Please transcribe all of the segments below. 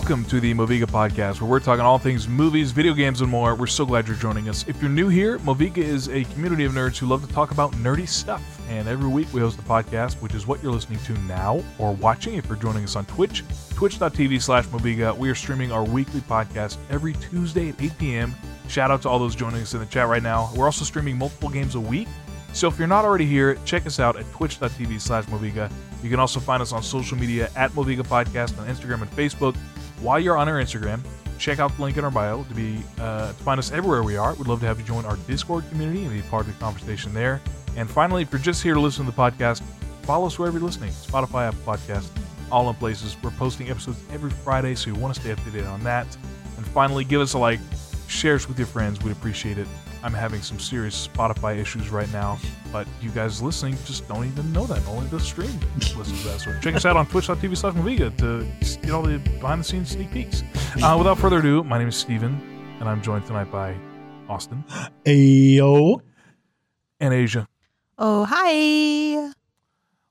Welcome to the Moviga podcast, where we're talking all things movies, video games, and more. We're so glad you're joining us. If you're new here, Moviga is a community of nerds who love to talk about nerdy stuff. And every week we host a podcast, which is what you're listening to now or watching if you're joining us on Twitch, twitch.tv slash Moviga. We are streaming our weekly podcast every Tuesday at 8 p.m. Shout out to all those joining us in the chat right now. We're also streaming multiple games a week. So if you're not already here, check us out at twitch.tv slash Moviga. You can also find us on social media at Moviga Podcast on Instagram and Facebook. While you're on our Instagram, check out the link in our bio to be uh, to find us everywhere we are. We'd love to have you join our Discord community and be part of the conversation there. And finally, if you're just here to listen to the podcast, follow us wherever you're listening. Spotify, Apple Podcast, all in places. We're posting episodes every Friday, so you want to stay up to date on that. And finally, give us a like, share us with your friends. We'd appreciate it. I'm having some serious Spotify issues right now, but you guys listening just don't even know that. Only the stream listens to that. So check us out on twitch.tv slash Moviga to get all the behind the scenes sneak peeks. Uh, without further ado, my name is Steven, and I'm joined tonight by Austin Ayo. and Asia. Oh, hi.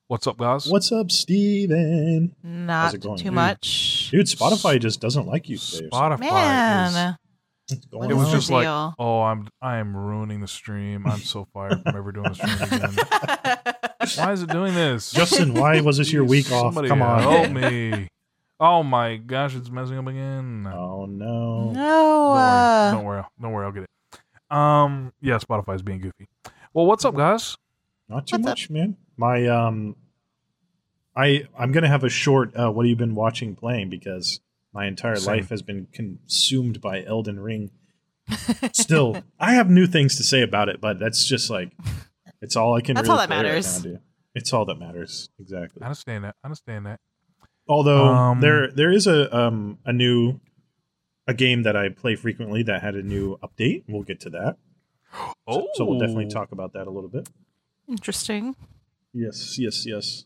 What's up, guys? What's up, Steven? Not too dude? much. Dude, Spotify just doesn't like you today. Spotify Man. What's It was is on? just like, oh, I'm I am ruining the stream. I'm so fired from ever doing the stream again. Why is it doing this? Justin, why was this your week off? Come on. help me! Oh my gosh, it's messing up again. Oh no. no. Don't Uh, worry, don't worry, don't worry. I'll get it. Um, yeah, Spotify's being goofy. Well, what's up, guys? Not too What's up? much, man. My um I I'm gonna have a short uh what have you been watching playing because my entire Same. life has been consumed by Elden Ring. Still, I have new things to say about it, but that's just like it's all I can That's really all that play right matters. now. It's all that matters. Exactly. I understand that. I understand that. Although Um, there there is a um a new a game that I play frequently that had a new update. We'll get to that. So, so we'll definitely Oh. talk about that a little bit. interesting. Yes, yes, yes.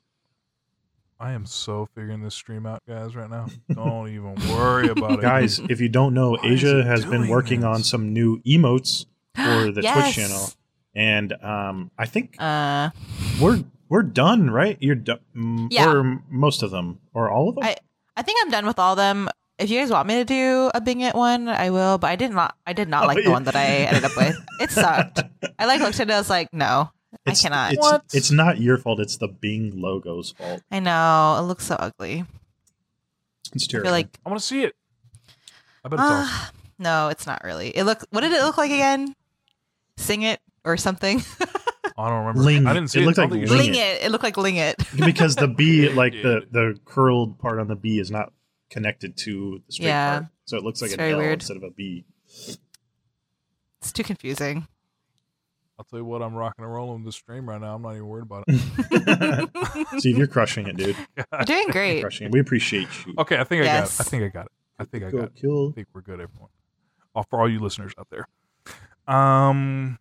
I am so figuring this stream out, guys, right now. Don't even worry about it, Guys, if you don't know, Why Asia has been working this? on some new emotes for the Yes. Twitch channel. And um I think Uh, we're we're done, right? You're done Yeah. or most of them or all of them? I I think I'm done with all of them. If you guys want me to do a Bing It one, I will. But I did not. I did not Oh, like yeah. the one that I ended up with. It sucked. I like looked at it. I was like, no, it's, I cannot. It's, What? it's not your fault. It's the Bing logo's fault. I know it looks so ugly. It's I terrible. feel like I want to see it. I bet it's awesome. ah, no, it's not really. It look. What did it look like again? Sing it or something. I don't remember. Ling. I didn't see It it. looked like Ling Ling it. It looked like Ling it. because the B, like the the curled part on the B, is not connected to the straight Yeah. part, so it looks like It's an L weird. instead of a B. It's too confusing. I'll tell you what, I'm rocking and rolling with this stream right now. I'm not even worried about it. Steve, you're crushing it, dude. You're doing You're great. crushing it. We appreciate you. okay, I think I got it. I think I got it. I think I got Cool, it. cool. I think we're good, everyone. Oh, for all you listeners out there. Um,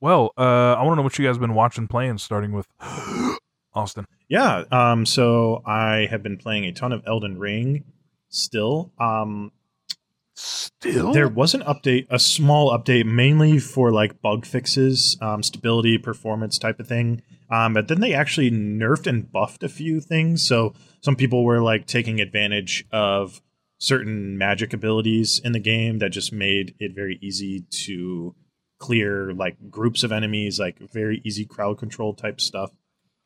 well, uh, I want to know what you guys have been watching, playing, starting with Austin. Yeah. Um. So I have been playing a ton of Elden Ring. Still, um, Still, there was an update, a small update, mainly for like bug fixes, um, stability, performance type of thing. Um, but then they actually nerfed and buffed a few things. So some people were like taking advantage of certain magic abilities in the game that just made it very easy to clear like groups of enemies, like very easy crowd control type stuff.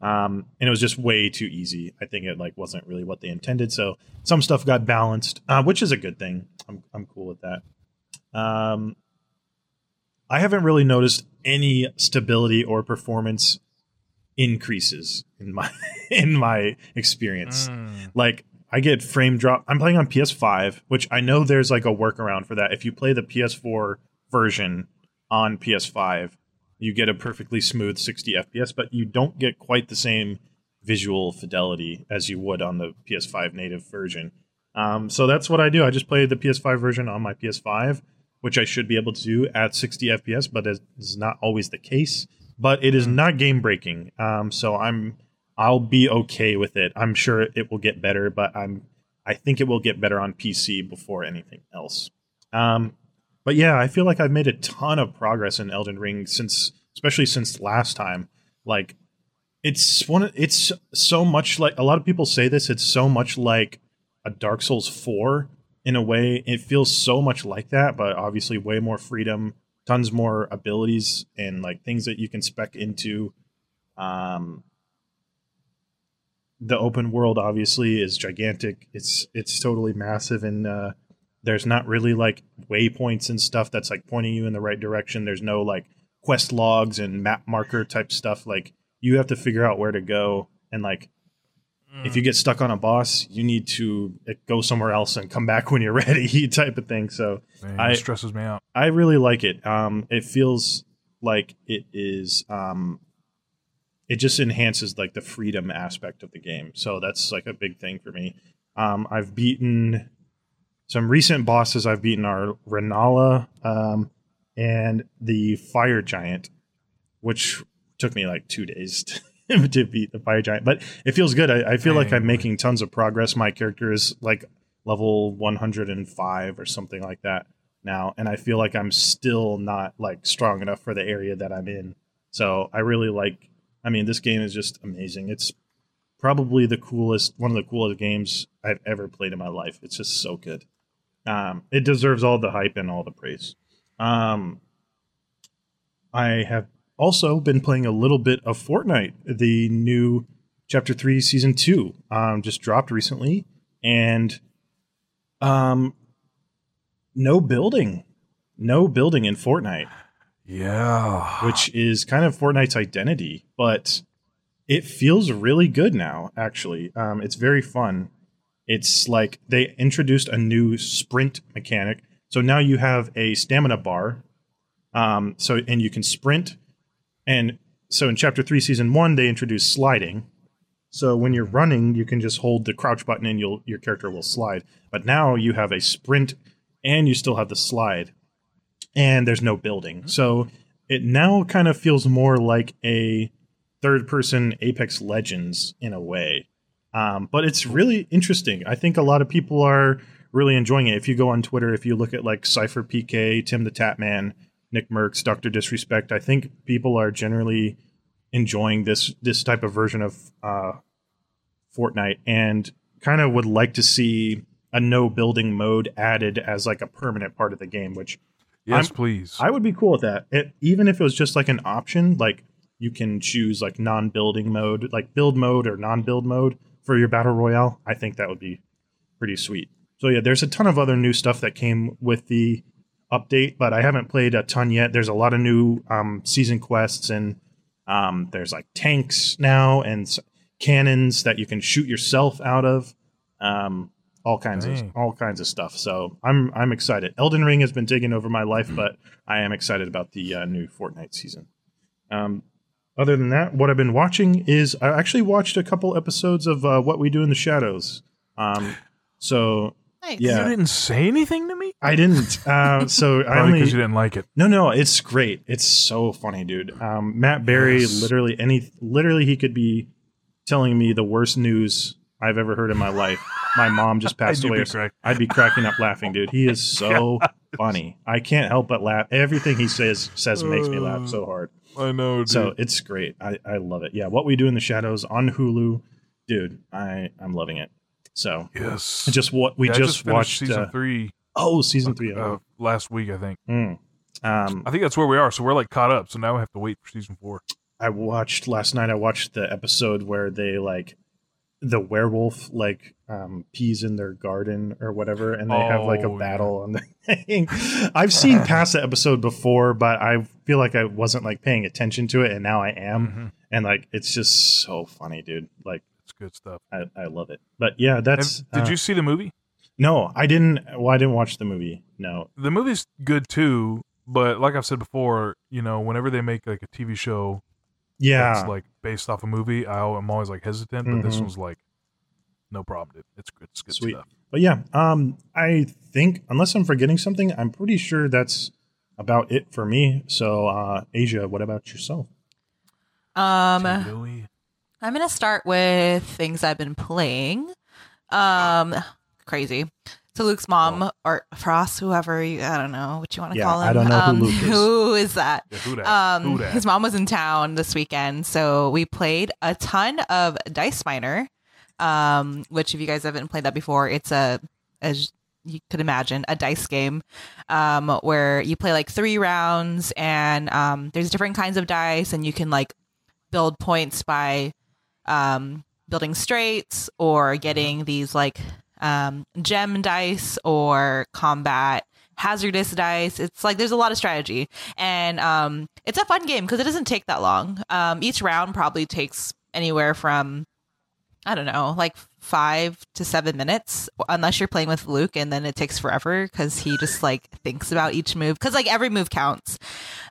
Um, and it was just way too easy. I think it like wasn't really what they intended. So some stuff got balanced, uh, which is a good thing. I'm I'm cool with that. Um, I haven't really noticed any stability or performance increases in my in my experience. Mm. Like I get frame drop. I'm playing on PS5, which I know there's like a workaround for that. If you play the PS4 version on PS5, you get a perfectly smooth 60 FPS, but you don't get quite the same visual fidelity as you would on the PS5 native version. Um, so that's what I do. I just play the PS5 version on my PS5, which I should be able to do at 60 FPS, but it is not always the case. But it is not game breaking. Um, so I'm I'll be okay with it. I'm sure it will get better, but I'm I think it will get better on PC before anything else. Um, but yeah, I feel like I've made a ton of progress in Elden Ring since, especially since last time. Like, it's one. It's so much like a lot of people say this. It's so much like a Dark Souls four, in a way. It feels so much like that, but obviously way more freedom, tons more abilities, and like things that you can spec into. Um, the open world obviously is gigantic. It's it's totally massive, and uh, there's not really like waypoints and stuff that's like pointing you in the right direction. There's no like quest logs and map marker type stuff. Like you have to figure out where to go, and like if you get stuck on a boss, you need to uh, go somewhere else and come back when you're ready, type of thing. So Man, I- it stresses me out. I really like it. Um, it feels like it is. Um, it just enhances like the freedom aspect of the game. So that's like a big thing for me. Um, I've beaten some recent bosses. I've beaten are Renala um, and the Fire Giant, which took me like two days to, to beat the Fire Giant. But it feels good. I, I feel like I'm making tons of progress. My character is like level 105 or something like that now and i feel like i'm still not like strong enough for the area that i'm in so i really like i mean this game is just amazing it's probably the coolest one of the coolest games i've ever played in my life it's just so good um, it deserves all the hype and all the praise. Um, i have also been playing a little bit of fortnite the new chapter 3 season 2 um, just dropped recently. And um no building no building in fortnite. Yeah. which is kind of fortnite's identity but it feels really good now actually. Um, it's very fun it's like they introduced a new sprint mechanic so now you have a stamina bar um, so and you can sprint and so in chapter 3 season 1 they introduced sliding so when you're running, you can just hold the crouch button and you'll your character will slide. But now you have a sprint and you still have the slide. And there's no building. So it now kind of feels more like a third person Apex Legends in a way. Um, but it's really interesting. I think a lot of people are really enjoying it. If you go on Twitter, if you look at like Cypher PK, Tim the Tatman, Nick Mercs, Dr. Disrespect, I think people are generally enjoying this this type of version of uh, Fortnite and kind of would like to see a no building mode added as like a permanent part of the game, which yes, I'm- please. I would be cool with that. It, even if it was just like an option, like you can choose like non-building mode, like build mode or non-build mode for your battle royale. I think that would be pretty sweet. So yeah, there's a ton of other new stuff that came with the update, but I haven't played a ton yet. There's a lot of new um, season quests and um, there's like tanks now and cannons that you can shoot yourself out of. Um, all kinds of all kinds of stuff. So I'm I'm excited. Elden Ring has been taking over my life, but I am excited about the uh, new Fortnite season. Um, other than that, what I've been watching is I actually watched a couple episodes of uh, What We Do in the Shadows. Um, so Nice. Yeah. You didn't say anything to me? I didn't. Uh, so I Probably only because you didn't like it. no, no, it's great. It's so funny, dude. Um, Matt Berry, Yes. literally any, literally he could be telling me the worst news I've ever heard in my life. My mom just passed You'd away. be correct. I'd be cracking up laughing, dude. He is so funny. I can't help but laugh. Everything he says says makes me laugh so hard. I know, dude. So it's great. I, I love it. Yeah, what we do in the shadows on Hulu, dude. I I'm loving it. So yes. just what we Yeah, I just, watched. season uh, three oh, season three. uh, Oh. last week, I think. Mm. Um, I think that's where we are. So we're like caught up. So now we have to wait for season four. I watched last night. I watched the episode where they like the werewolf like um peas in their garden or whatever, and they have like a Oh, battle on the thing. I've seen past the episode before, but I feel like I wasn't like paying attention to it, and now I am. Mhm. And like it's just so funny, dude. Like It's good stuff. I, I love it. But yeah, that's Have- did uh, you see the movie? No, I didn't. Well, I didn't watch the movie. No. The movie's good too, but like I've said before, you know, whenever they make like a TV show Yeah. that's like based off a movie, I, I'm always like hesitant. But this Mhm. one's like, no problem, dude. It's good. It's good Sweet. stuff. But yeah, um, I think unless I'm forgetting something, I'm pretty sure that's about it for me. So, uh, Asia, what about yourself? Um, Louis. I'm gonna start with things I've been playing. Um, crazy. So Luke's mom or Frost, whoever you, I don't know what you want to Yeah, call him. I don't know who um, Luke is. Who is that? Yeah, who dat? Um, Who dat? his mom was in town this weekend, so we played a ton of Dice Miner. Um, which if you guys haven't played that before, it's a, as you could imagine a dice game um, where you play like three rounds and um, there's different kinds of dice and you can like build points by um, building straights or getting these like um, gem dice or combat hazardous dice. It's like there's a lot of strategy, and um, it's a fun game because it doesn't take that long. Um, each round probably takes anywhere from I don't know, like five to seven minutes, unless you're playing with Luke, and then it takes forever because he just like thinks about each move because like every move counts,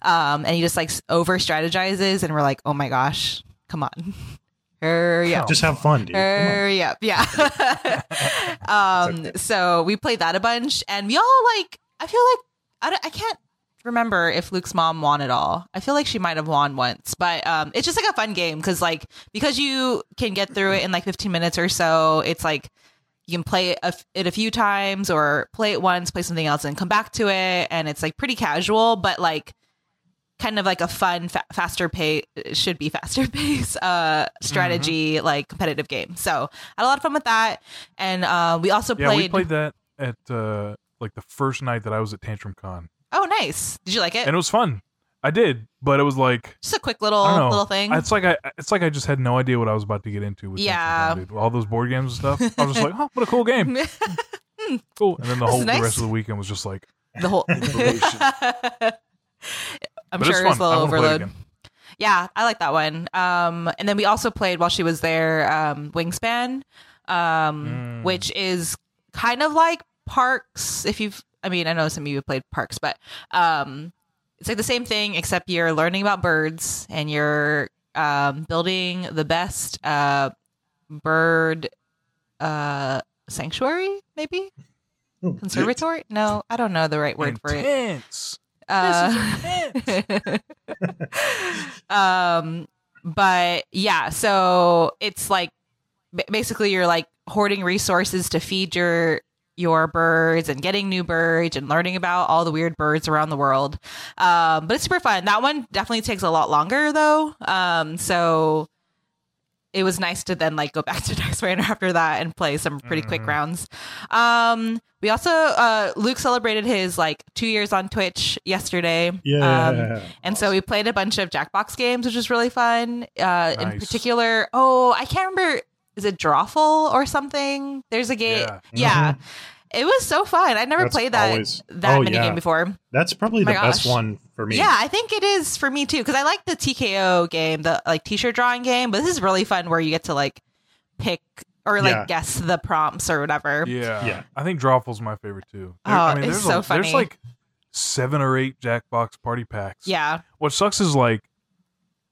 um, and he just like over strategizes, and we're like, oh my gosh, come on. Hurry up. Just have fun, dude. Hurry up. Yeah. um, so we played that a bunch and we all like, I feel like, I, I can't remember if Luke's mom won it all. I feel like she might have won once, but um, it's just like a fun game because like, because you can get through it in like 15 minutes or so, it's like, you can play it a, it a few times or play it once, play something else and come back to it. And it's like pretty casual, but like, kind of like a fun, fa- faster pace should be faster pace uh, strategy like competitive game. So I had a lot of fun with that, and uh, we also Yeah, played. we played that at uh, like the first night that I was at Tantrum Con, Oh, nice! Did you like it? and it was fun. I did, but it was like Just a quick little know. little thing. It's like I, it's like I just had no idea what I was about to get into with Yeah. Con, dude. All those board games and stuff. I was just like, oh, what a cool game, cool. And then the This whole is the rest of the weekend was just like, the whole. Information. I'm but it's sure it was fun. a I little wanna play it overload. Yeah, I like that one. Um, and then we also played while she was there, um, Wingspan, um, Mm. which is kind of like Parks. If you've, I mean, I know some of you have played Parks, but um, it's like the same thing except you're learning about birds and you're um, building the best uh, bird uh, sanctuary, maybe conservatory. No, I don't know the right word for it. Uh, um but yeah so it's like basically you're like hoarding resources to feed your your birds and getting new birds and learning about all the weird birds around the world. Um but it's super fun. That one definitely takes a lot longer though. Um so it was nice to then like go back to Dice Miner after that and play some pretty quick Mhm. rounds. Um, we also uh, Luke celebrated his like two years on Twitch yesterday. Yeah. Um, and so we played a bunch of Jackbox games, which was really fun. Uh, In particular, oh, I can't remember. Is it Drawful or something? There's a game. Yeah. Yeah. It was so fun. I'd never That's played that always- that oh, mini yeah. game before. That's probably My the best one for me. Yeah, I think it is for me too because I like the Tee K.O. game, the like t-shirt drawing game. But this is really fun where you get to like pick or like Yeah. guess the prompts or whatever. Yeah. Yeah. I think Drawful's my favorite too. There- Oh, I mean, it's there's so a, funny. There's like seven or eight Jackbox party packs. Yeah, What sucks is like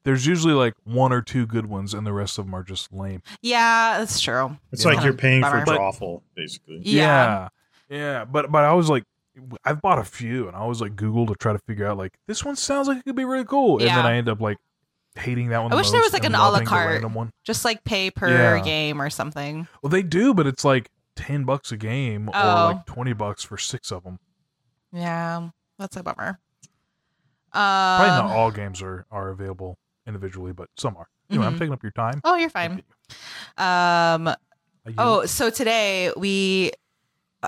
there's usually like one or two good ones, and the rest of them are just lame. yeah, that's true. It's Yeah. like you're paying for Bummer. But- drawful, basically. Yeah. yeah, Yeah. But but I was like, I've bought a few, and I always like Google to try to figure out like this one sounds like it could be really cool, and then I end up like hating that one. I the wish there was, like, an a la carte. one. Just like pay per Yeah. game or something. Well, they do, but it's like ten bucks a game, or Oh. like twenty bucks for six of them. Yeah, that's a bummer. Probably Um, not all games are are available individually, but some are. Anyway, I'm Mhm. taking up your time. oh, you're fine. Um, you- Oh, so today we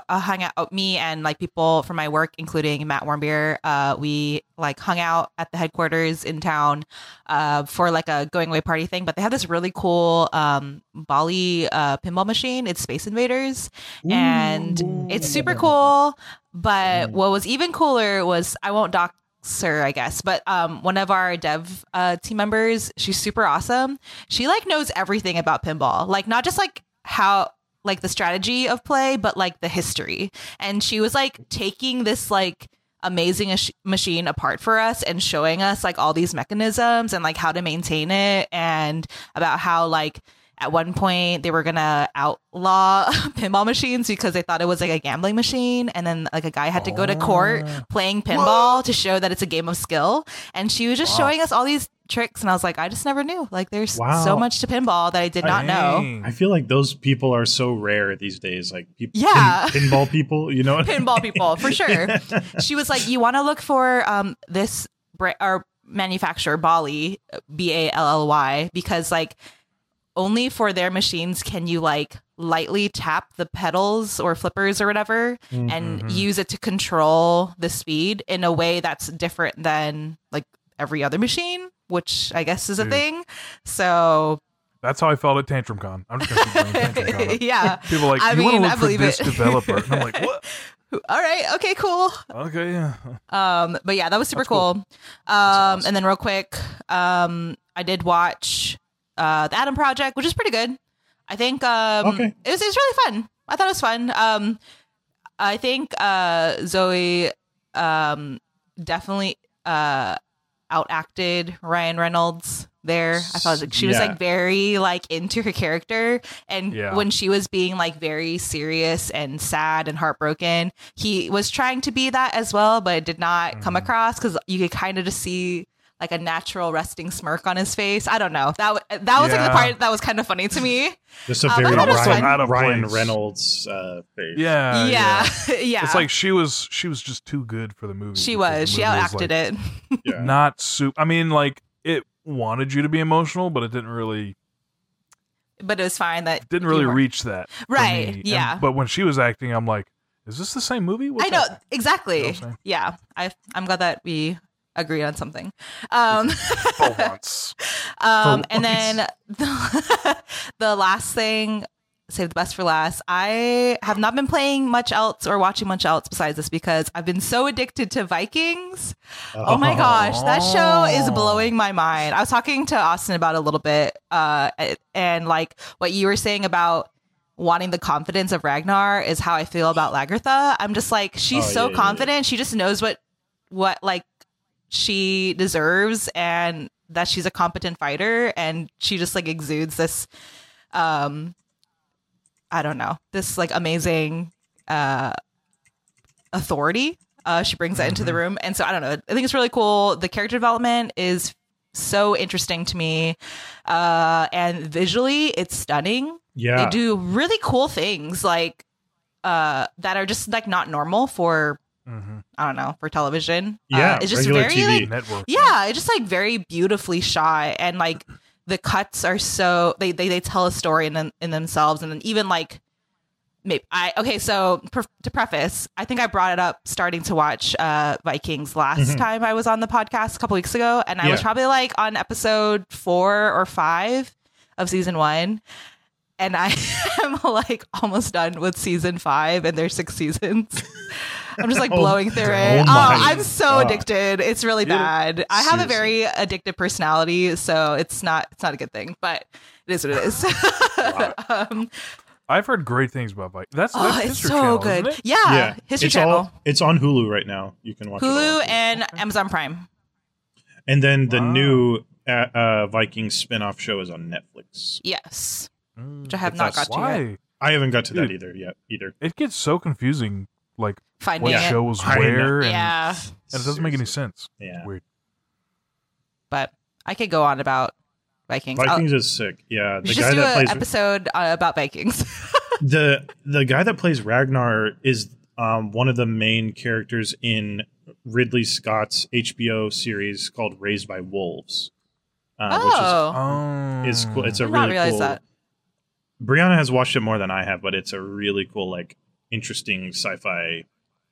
uh, hung out. oh, Me and like people from my work, including Matt Warmbier. Uh, we like hung out at the headquarters in town uh, for like a going away party thing. But they have this really cool um, Bally uh, pinball machine. It's Space Invaders, and it's super cool. But what was even cooler was I won't dox her, I guess, but um, one of our dev uh, team members, she's super awesome. She like knows everything about pinball, like not just like how like the strategy of play, but like the history. And she was like taking this like amazing ash- machine apart for us and showing us like all these mechanisms and like how to maintain it and about how like at one point they were gonna outlaw pinball machines because they thought it was like a gambling machine and then like a guy had to go to court Oh. playing pinball to show that it's a game of skill and she was just Wow. showing us all these tricks and i was like i just never knew like there's Wow. so much to pinball that i did not know I feel like those people are so rare these days. Like people, Yeah. pin- pinball people. You know, pinball people for sure. she was like, "You want to look for um this bra- or manufacturer Bally B A L L Y because like only for their machines can you like lightly tap the pedals or flippers or whatever and Mhm. use it to control the speed in a way that's different than like every other machine, which I guess is a Dude. thing. So That's how I felt at Tantrum Con. I'm just gonna keep Tantrum Con. yeah. People like, I you want mean, to I look for believe this it. developer? And I'm like, what? All right. Okay. Cool. Okay, yeah. Um, but yeah, that was super cool. cool. Um, awesome. and then real quick, um, I did watch uh the Adam Project, which is pretty good. I think um Okay. it was it was really fun. I thought it was fun. Um, I think uh Zoe um definitely uh outacted Ryan Reynolds there. I thought like, she was Yeah. like very like into her character and Yeah. when she was being like very serious and sad and heartbroken, he was trying to be that as well, but it did not come Mhm. across cuz you could kind of just see like a natural resting smirk on his face. I don't know. That that was like the part that was kind of funny to me. Just a Um, very I thought Ryan, fun. Out of Ryan place. Reynolds uh, face. Yeah, yeah. yeah. It's like she was she was just too good for the movie. she because the was. She movie outacted like, it. Not soup. I mean, like it wanted you to be emotional, but it didn't really But it was fine that didn't really reach that. Right, me. And- yeah. but when she was acting, I'm like, is this the same movie? What's I know that? exactly. You know I'm yeah, I I'm glad that we agreed on something. Um, For once. um, For and then the, the last thing, save the best for last. I have not been playing much else or watching much else besides this because I've been so addicted to Vikings. Oh my gosh, that show is Oh. blowing my mind. I was talking to Austin about a little bit, uh, and like what you were saying about wanting the confidence of Ragnar is how I feel about Lagertha. I'm just like she's Oh, so yeah, yeah, yeah. confident. She just knows what what like she deserves and that she's a competent fighter and she just like exudes this um I don't know, this like amazing uh authority. Uh she brings that into the room. And so I don't know. I think it's really cool. The character development is so interesting to me. Uh and visually it's stunning Yeah. they do really cool things like uh that are just like not normal for hmm i don't know for television Yeah, uh, it's just very TV. like Network. yeah it's just like very beautifully shot and like the cuts are so they they, they tell a story in in themselves and then even like maybe i okay so pre- to preface i think i brought it up starting to watch uh vikings last Mhm. time i was on the podcast a couple weeks ago and i was probably like on episode four or five of season one and I am like almost done with season five, and there's six seasons. I'm just like Oh, blowing through oh it. Oh, my I'm so God. addicted. It's really Yeah. bad. I have a very addictive personality, so it's not it's not a good thing, but it is what it is. um, I've heard great things about Vikings. That's, oh, that's it's so Channel, good. isn't it? Yeah, History it's Channel, All, it's on Hulu right now. You can watch it. all. Hulu, and Amazon Prime. and then the Wow. new uh, uh, Vikings spin-off show is on Netflix. Yes, Mm. which I have not that's got to yet. I haven't got to that either yet either. It gets so confusing, like Finding what it. show was I where, and, Yeah, and it doesn't make any sense. Yeah. Weird. but I could go on about Vikings. I'll- Vikings is sick. Yeah, we the should guy just do that an plays episode uh, about Vikings. the the guy that plays Ragnar is um, one of the main characters in Ridley Scott's HBO series called Raised by Wolves. Uh, oh, Oh, which is, is cool. It's a Did not really realize cool. that. Brianna has watched it more than I have, but it's a really cool, like interesting sci-fi.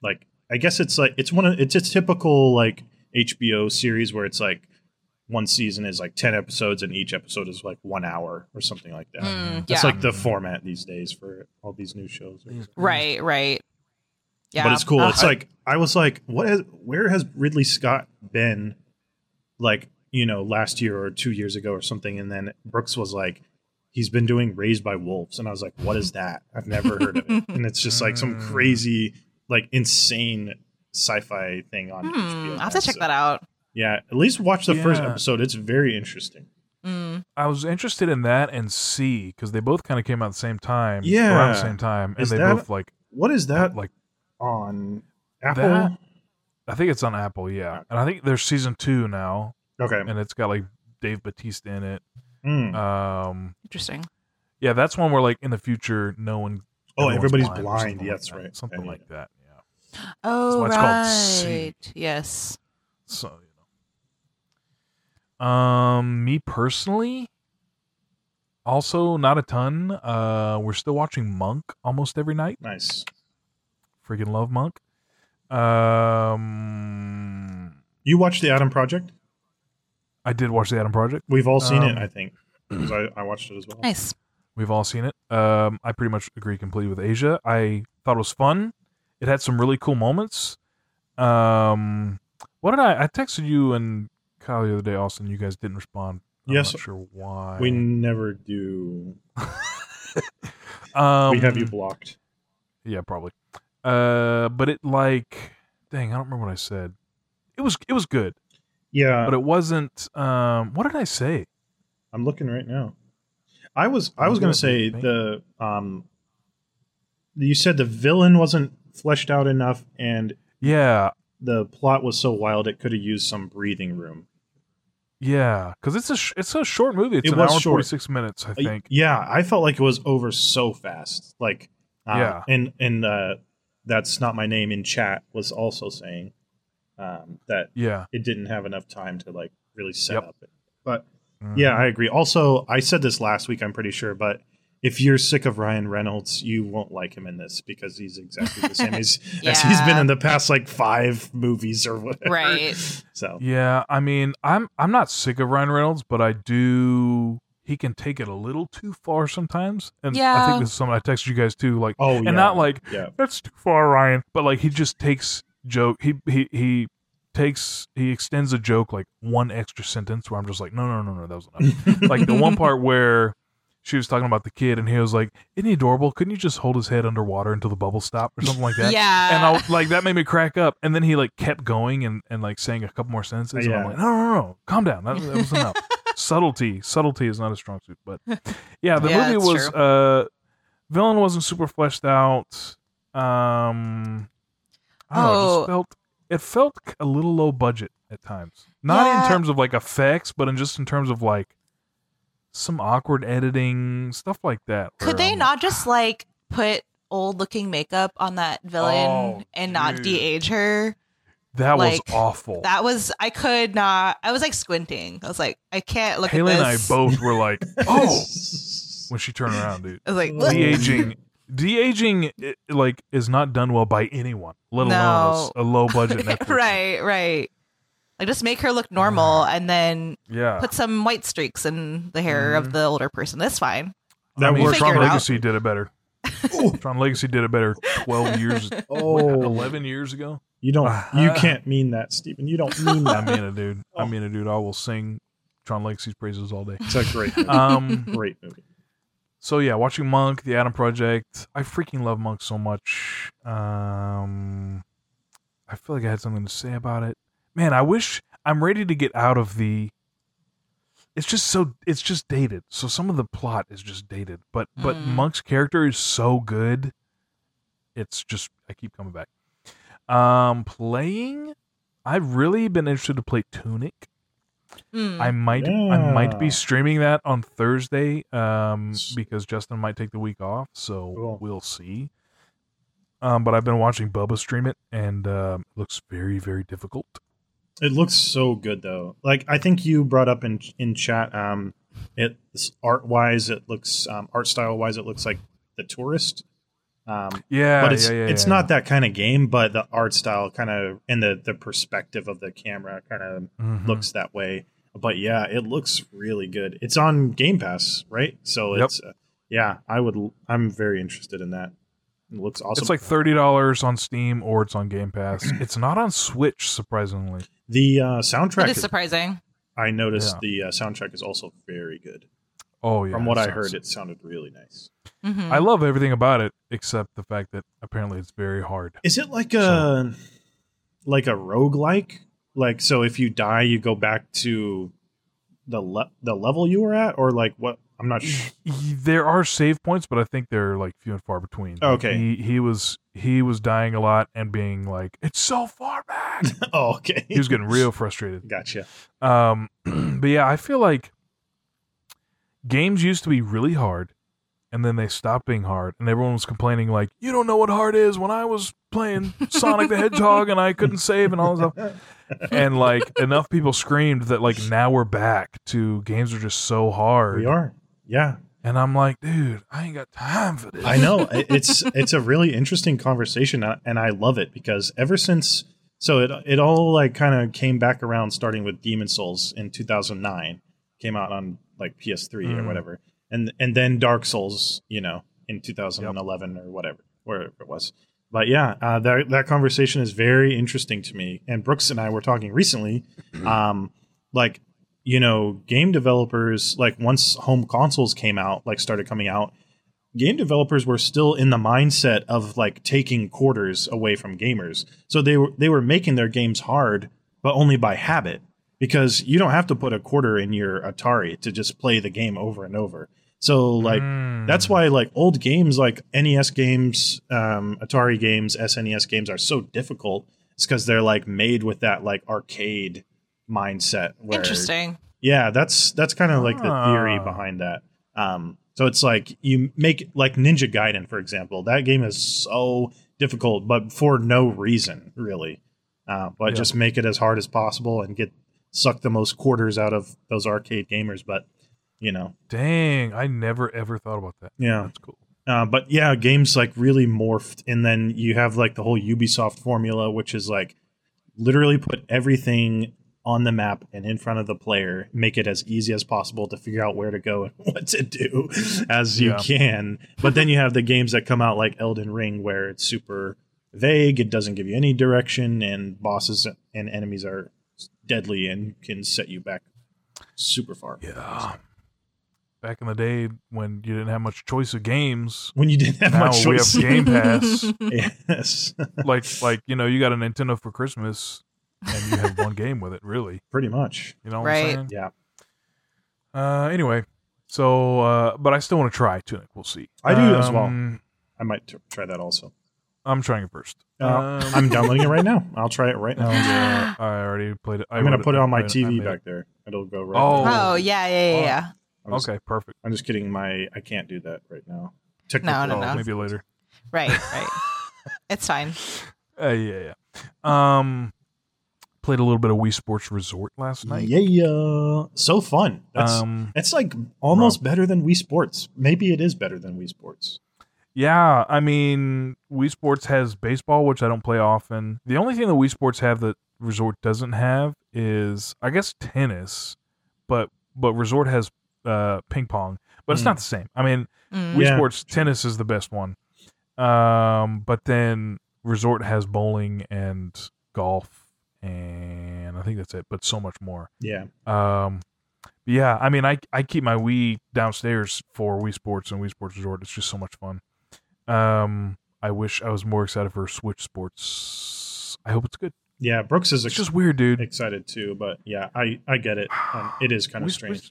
Like I guess it's like it's one of it's a typical like HBO series where it's like one season is like ten episodes and each episode is like one hour or something like that. Mm, That's yeah. like the format these days for all these new shows. right, right. Yeah, But it's cool. Uh, it's like I was like, what? Has, where has Ridley Scott been? Like you know, last year or two years ago or something. And then Brooks was like, he's been doing Raised by Wolves, and I was like, what is that? I've never heard of it. And it's just like some Mm. crazy, like insane sci-fi thing on hmm, HBO. I'll have to check So, that out. Yeah, at least watch the first episode. It's very interesting. Mm. I was interested in that and See because they both kind of came out at the same time. Yeah. around the same time, and Is they that- both like What is that like on Apple? That- I think it's on Apple, yeah, and I think there's season two now, Okay. and it's got like Dave Batista in it. Mm. Um, Interesting. yeah, that's one where like in the future, no one. Oh, everyone's everybody's or blind. Yes, like right. Something Okay, like that. Yeah. Oh, why it's called right. Yes. So you know, um, me personally, also not a ton. Uh, we're still watching Monk almost every night. Nice. Freaking love Monk. Um, You watched the Adam Project? I did watch the Adam Project. We've all seen it, Um, I think. 'Cause I, I watched it as well. Nice. We've all seen it. Um, I pretty much agree completely with Asia. I thought it was fun. It had some really cool moments. Um, what did I? I texted you and Kyle the other day, Austin. You guys didn't respond. I'm Yes. not sure why. We never do. um, we have you blocked. Yeah, probably. Uh, but it like, dang, I don't remember what I said. It was it was good, Yeah, but it wasn't. Um, what did I say? I'm looking right now. I was I was going to say it, the um you said the villain wasn't fleshed out enough and Yeah, the plot was so wild it could have used some breathing room. yeah, because it's a sh- it's a short movie. It's It an was hour forty six minutes, I Uh, think. Yeah, I felt like it was over so fast. Like uh, Yeah. and and uh that's not my name in chat was also saying um that Yeah, it didn't have enough time to like really set Yep. up it. But Mhm. Yeah, I agree. Also, I said this last week, I'm pretty sure, but if you're sick of Ryan Reynolds, you won't like him in this because he's exactly the same as, as he's been in the past like five movies or whatever. Right. So Yeah, I mean, I'm I'm not sick of Ryan Reynolds, but I do. He can take it a little too far sometimes, and yeah. I think this is something I texted you guys too. Like, oh and yeah. not like yeah. that's too far, Ryan, but like he just takes joke. He he he takes he extends a joke like one extra sentence where I'm just like, no no no no, that was enough. like the one part where she was talking about the kid and he was like, "Isn't he adorable? Couldn't you just hold his head underwater until the bubbles stop or something like that?" Yeah. and I like that made me crack up. And then he like kept going and, and like saying a couple more sentences. And I'm Yeah. like, no, no, no, calm down. That, that was enough. subtlety, subtlety is not a strong suit. But yeah, the Yeah, movie was true. uh, villain wasn't super fleshed out. Um, I don't know, it Oh. just felt it felt a little low budget at times. Not in terms of like effects, but in just in terms of like some awkward editing stuff like that. Could they I'm not just ah. like put old looking makeup on that villain Oh, and not de-age her? That was awful. That was I could not. I was like squinting. I was like, I can't look at this. Haley and I both were like, "Oh!" when she turned around, dude. I was like. De aging, de aging, like is not done well by anyone, let alone a, No. low budget Netflix. right, right. Like just make her look normal and then Yeah. put some white streaks in the hair of the older person. That's fine. That I mean, worked. Tron Figure it out. Legacy did it better. Tron Legacy did it better 12 years, Oh. 11 years ago. You don't you Uh-huh. can't mean that, Stephen. You don't mean that. I mean it, dude. I mean it, dude. I will sing Tron Legacy's praises all day. It's a great movie. Um, great movie. So yeah, watching Monk, The Adam Project. I freaking love Monk so much. Um, I feel like I had something to say about it. Man, I wish I'm ready to get out of the. It's just so it's just dated. So some of the plot is just dated, but but Mm. Monk's character is so good. It's just I keep coming back. Um, playing. I've really been interested to play Tunic. Mm. I might I might be streaming that on Thursday um because Justin might take the week off, so Cool. we'll see. Um but I've been watching Bubba stream it and um it looks very very difficult. It looks so good though. Like I think you brought up in in chat. Um, it art wise, it looks um, art style wise, it looks like the tourist. Um, Yeah, but it's yeah, yeah, it's yeah, not that kind of game. But the art style kind of and the the perspective of the camera kind of Mhm. looks that way. But yeah, it looks really good. It's on Game Pass, right? So Yep. it's uh, yeah. I would. I'm very interested in that. It looks awesome. It's like thirty dollars on Steam or it's on Game Pass. it's not on Switch, surprisingly. the uh, soundtrack. is Is, surprising. I noticed Yeah. the uh, soundtrack is also very good. Oh yeah. From what I sounds- heard, it sounded really nice. Mhm. I love everything about it except the fact that apparently it's very hard. Is it like a like a rogue Like so if you die you go back to the le- the level you were at or like what I'm not sure. there are save points, but I think they're like few and far between. Like, Okay. he he was he was dying a lot and being like, "It's so far back." oh, okay. he was getting real frustrated. Gotcha. Um, but yeah, I feel like games used to be really hard, and then they stopped being hard, and everyone was complaining like, "You don't know what hard is." When I was playing Sonic the Hedgehog and I couldn't save and all this stuff, and like enough people screamed that like now we're back to games are just so hard. We are. Yeah. And I'm like, dude, I ain't got time for this. I know it's it's a really interesting conversation, uh, and I love it because ever since so it it all like kind of came back around, starting with Demon's Souls in 2009, came out on like PS3 or Mm. whatever, and and then Dark Souls, you know, in 2011 or whatever, wherever it was. But yeah, uh, that that conversation is very interesting to me. And Brooks and I were talking recently, um, like you know, game developers like once home consoles came out, like started coming out, game developers were still in the mindset of like taking quarters away from gamers. So they were they were making their games hard, but only by habit because you don't have to put a quarter in your Atari to just play the game over and over. So like Mm. that's why like old games like NES games, um, Atari games, SNES games are so difficult. It's because they're like made with that like arcade mindset. Where, Interesting. Yeah, that's that's kind of like the theory Ah. behind that. Um, so it's like you make like Ninja Gaiden, for example. That game is so difficult, but for no reason really. Uh, but Yeah. just make it as hard as possible and get suck the most quarters out of those arcade gamers. But you know, Dang, I never ever thought about that. yeah. That's cool. Uh, but yeah, games like really morphed, and then you have like the whole Ubisoft formula, which is like literally put everything on the map and in front of the player, make it as easy as possible to figure out where to go and what to do as you Yeah. can. But then you have the games that come out like Elden Ring, where it's super vague, it doesn't give you any direction, and bosses and enemies are deadly and can set you back super far. Yeah. Back in the day when you didn't have much choice of games, When you didn't have now much we have Game Pass. yes. like like you know, you got a Nintendo for Christmas and you have one game with it, really. Pretty much. You know what Right. I'm saying? Yeah. Uh anyway. So uh but I still want to try Tunic. We'll see. I do as well. Um, I might t- try that also. I'm trying it first. Uh, Um, I'm downloading it right now. I'll try it right now. yeah, I already played it. I I'm gonna put it on my I- I TV made it. back there. It'll go right. Oh. there. Oh yeah, yeah, yeah. Yeah. I'm just, Okay, perfect. I'm just kidding. My I can't do that right now. No, no, oh, no. maybe later. Right, right. it's fine. Uh, yeah, yeah. Um, played a little bit of Wii Sports Resort last night. Yeah, yeah. so fun. That's Um, it's like almost better than Wii Sports. Maybe it is better than Wii Sports. yeah, I mean, Wii Sports has baseball, which I don't play often. The only thing that Wii Sports have that Resort doesn't have is, I guess, tennis, but but Resort has uh ping pong, but it's Mm. not the same. I mean, Mm. Wii Yeah. Sports tennis is the best one. Um, but then Resort has bowling and golf, and I think that's it. But so much more. Yeah, Um, yeah, I mean, I I keep my Wii downstairs for Wii Sports and Wii Sports Resort. It's just so much fun. Um, I wish I was more excited for Switch Sports. I hope it's good. yeah. Brooks is It's ex- just weird, dude. excited too, but yeah, I I get it. Um, it is kind of Wii strange.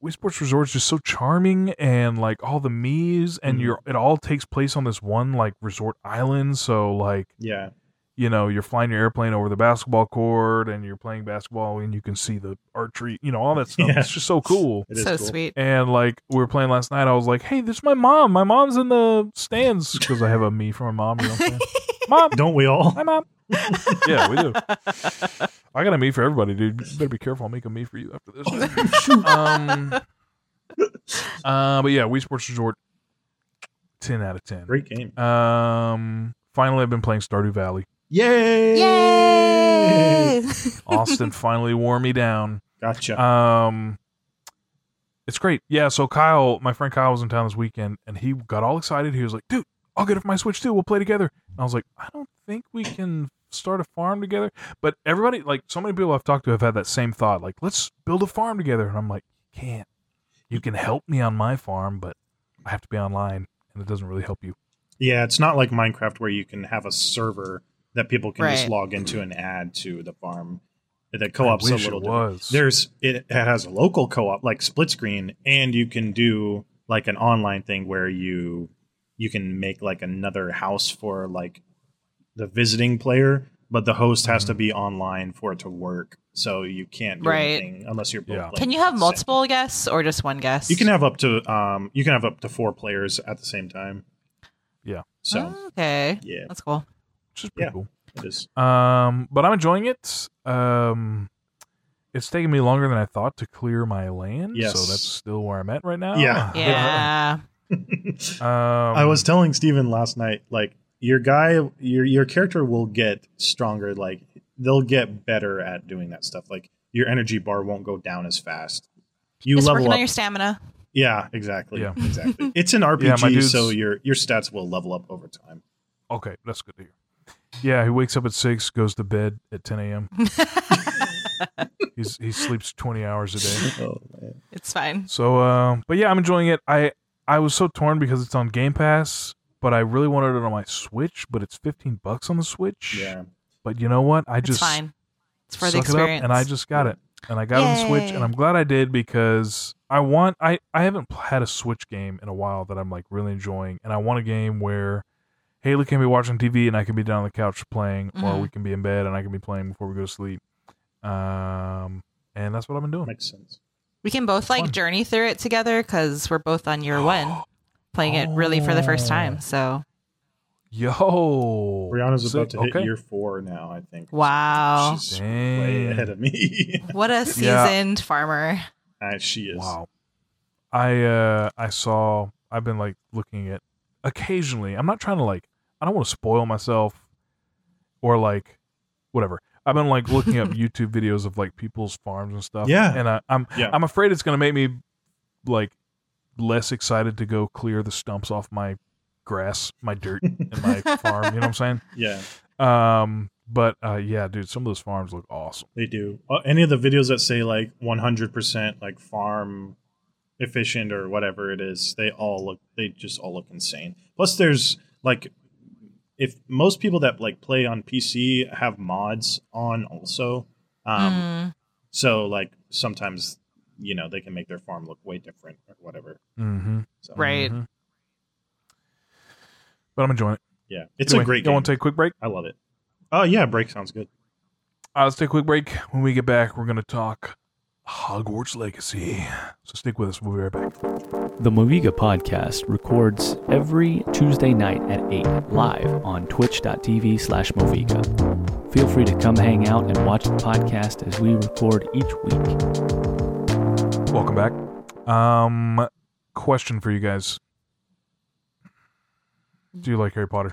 Sports- Wii Sports Resort is just so charming, and like all the Mii's, and Mhm. you're it all takes place on this one like resort island. So like Yeah, you know you're flying your airplane over the basketball court, and you're playing basketball, and you can see the archery, you know all that stuff. Yeah. It's just so cool. it is So cool. sweet. And like we were playing last night, I was like, "Hey, this is my mom. My mom's in the stands because I have a Mii from my mom." You know what I'm saying? mom, Don't we all? hi, mom. Yeah, we do. I got a Mii for everybody, dude. You better be careful. I'll make a Mii for you after this. um, uh, but yeah, Wii Sports Resort, ten out of ten. Great game. Um, finally, I've been playing Stardew Valley. Yay! Yay! Austin finally wore me down. Gotcha. Um, it's great. Yeah. So Kyle, my friend Kyle, was in town this weekend, and he got all excited. He was like, "Dude, I'll get it for my Switch too. We'll play together." And I was like, "I don't think we can start a farm together." But everybody, like, so many people I've talked to have had that same thought. Like, let's build a farm together. And I'm like, you can't. You can help me on my farm, but I have to be online, and it doesn't really help you. Yeah, it's not like Minecraft where you can have a server that people can just log into and add to the farm. The co-op's I a wish little it different. was. There's it, it has a local co-op like split screen, and you can do like an online thing where you you can make like another house for like the visiting player, but the host has to Mhm. be online for it to work. So you can't do Right. anything unless you're both. Yeah. playing Can you have at the same- multiple guests or just one guest? You can have up to um you can have up to four players at the same time. Yeah. So okay, yeah, that's cool. which is pretty Yeah. cool. it is. Um, but I'm enjoying it. Um, it's taken me longer than I thought to clear my land. Yes. So that's still where I'm at right now. Yeah. Yeah. Um, I was telling Steven last night, like your guy, your your character will get stronger. Like they'll get better at doing that stuff. Like your energy bar won't go down as fast. You it's level up. on your stamina. yeah, exactly. Yeah. exactly. It's an RPG, Yeah, so your your stats will level up over time. Okay, that's good to hear. Yeah, he wakes up at six, goes to bed at 10 a.m. He's he sleeps 20 hours a day. Oh man. It's fine. So, uh, but yeah, I'm enjoying it. I I was so torn because it's on Game Pass, but I really wanted it on my Switch. But it's 15 bucks on the Switch. Yeah. But you know what? I It's just fine. It's for the suck it up, experience. and I just got it, and I got it on the Switch, and I'm glad I did because I want I I haven't had a Switch game in a while that I'm like really enjoying, and I want a game where Haley can be watching TV and I can be down on the couch playing, or Mhm. we can be in bed and I can be playing before we go to sleep. Um, and that's what I've been doing. Makes sense. we can both like Fun. journey through it together because we're both on year one, playing it really for the first Oh. time. So Yo, Brianna's Sick. about to hit okay. year four now. I think. wow, She's way ahead of me. what a Yeah. seasoned farmer. Uh, she is. Wow. I uh I saw I've been like looking at occasionally. I'm not trying to like I don't want to spoil myself or like whatever. I've been like looking up YouTube videos of like people's farms and stuff. Yeah. And I, I'm Yeah. I'm afraid it's gonna make me like less excited to go clear the stumps off my grass, my dirt in my farm. You know what I'm saying? Yeah, Um but uh yeah, dude, some of those farms look awesome. they do. Uh, any of the videos that say like 100% like farm efficient or whatever it is, they all look. They just all look insane. Plus, there's like if most people that like play on PC have mods on also. Um, Mm. So like sometimes you know they can make their farm look way different or whatever. Mm-hmm. So, Right. But I'm enjoying it. Yeah, it's Anyway, a great You want to take a quick break? I love it. Oh yeah, break sounds good. Uh, let's take a quick break. When we get back, we're going to talk Hogwarts Legacy. So stick with us. We'll be right back. The Moviga podcast records every Tuesday night at 8 live on twitch.tv slash Moviga. Feel free to come hang out and watch the podcast as we record each week. Welcome back. Um, question for you guys. Do you like Harry Potter?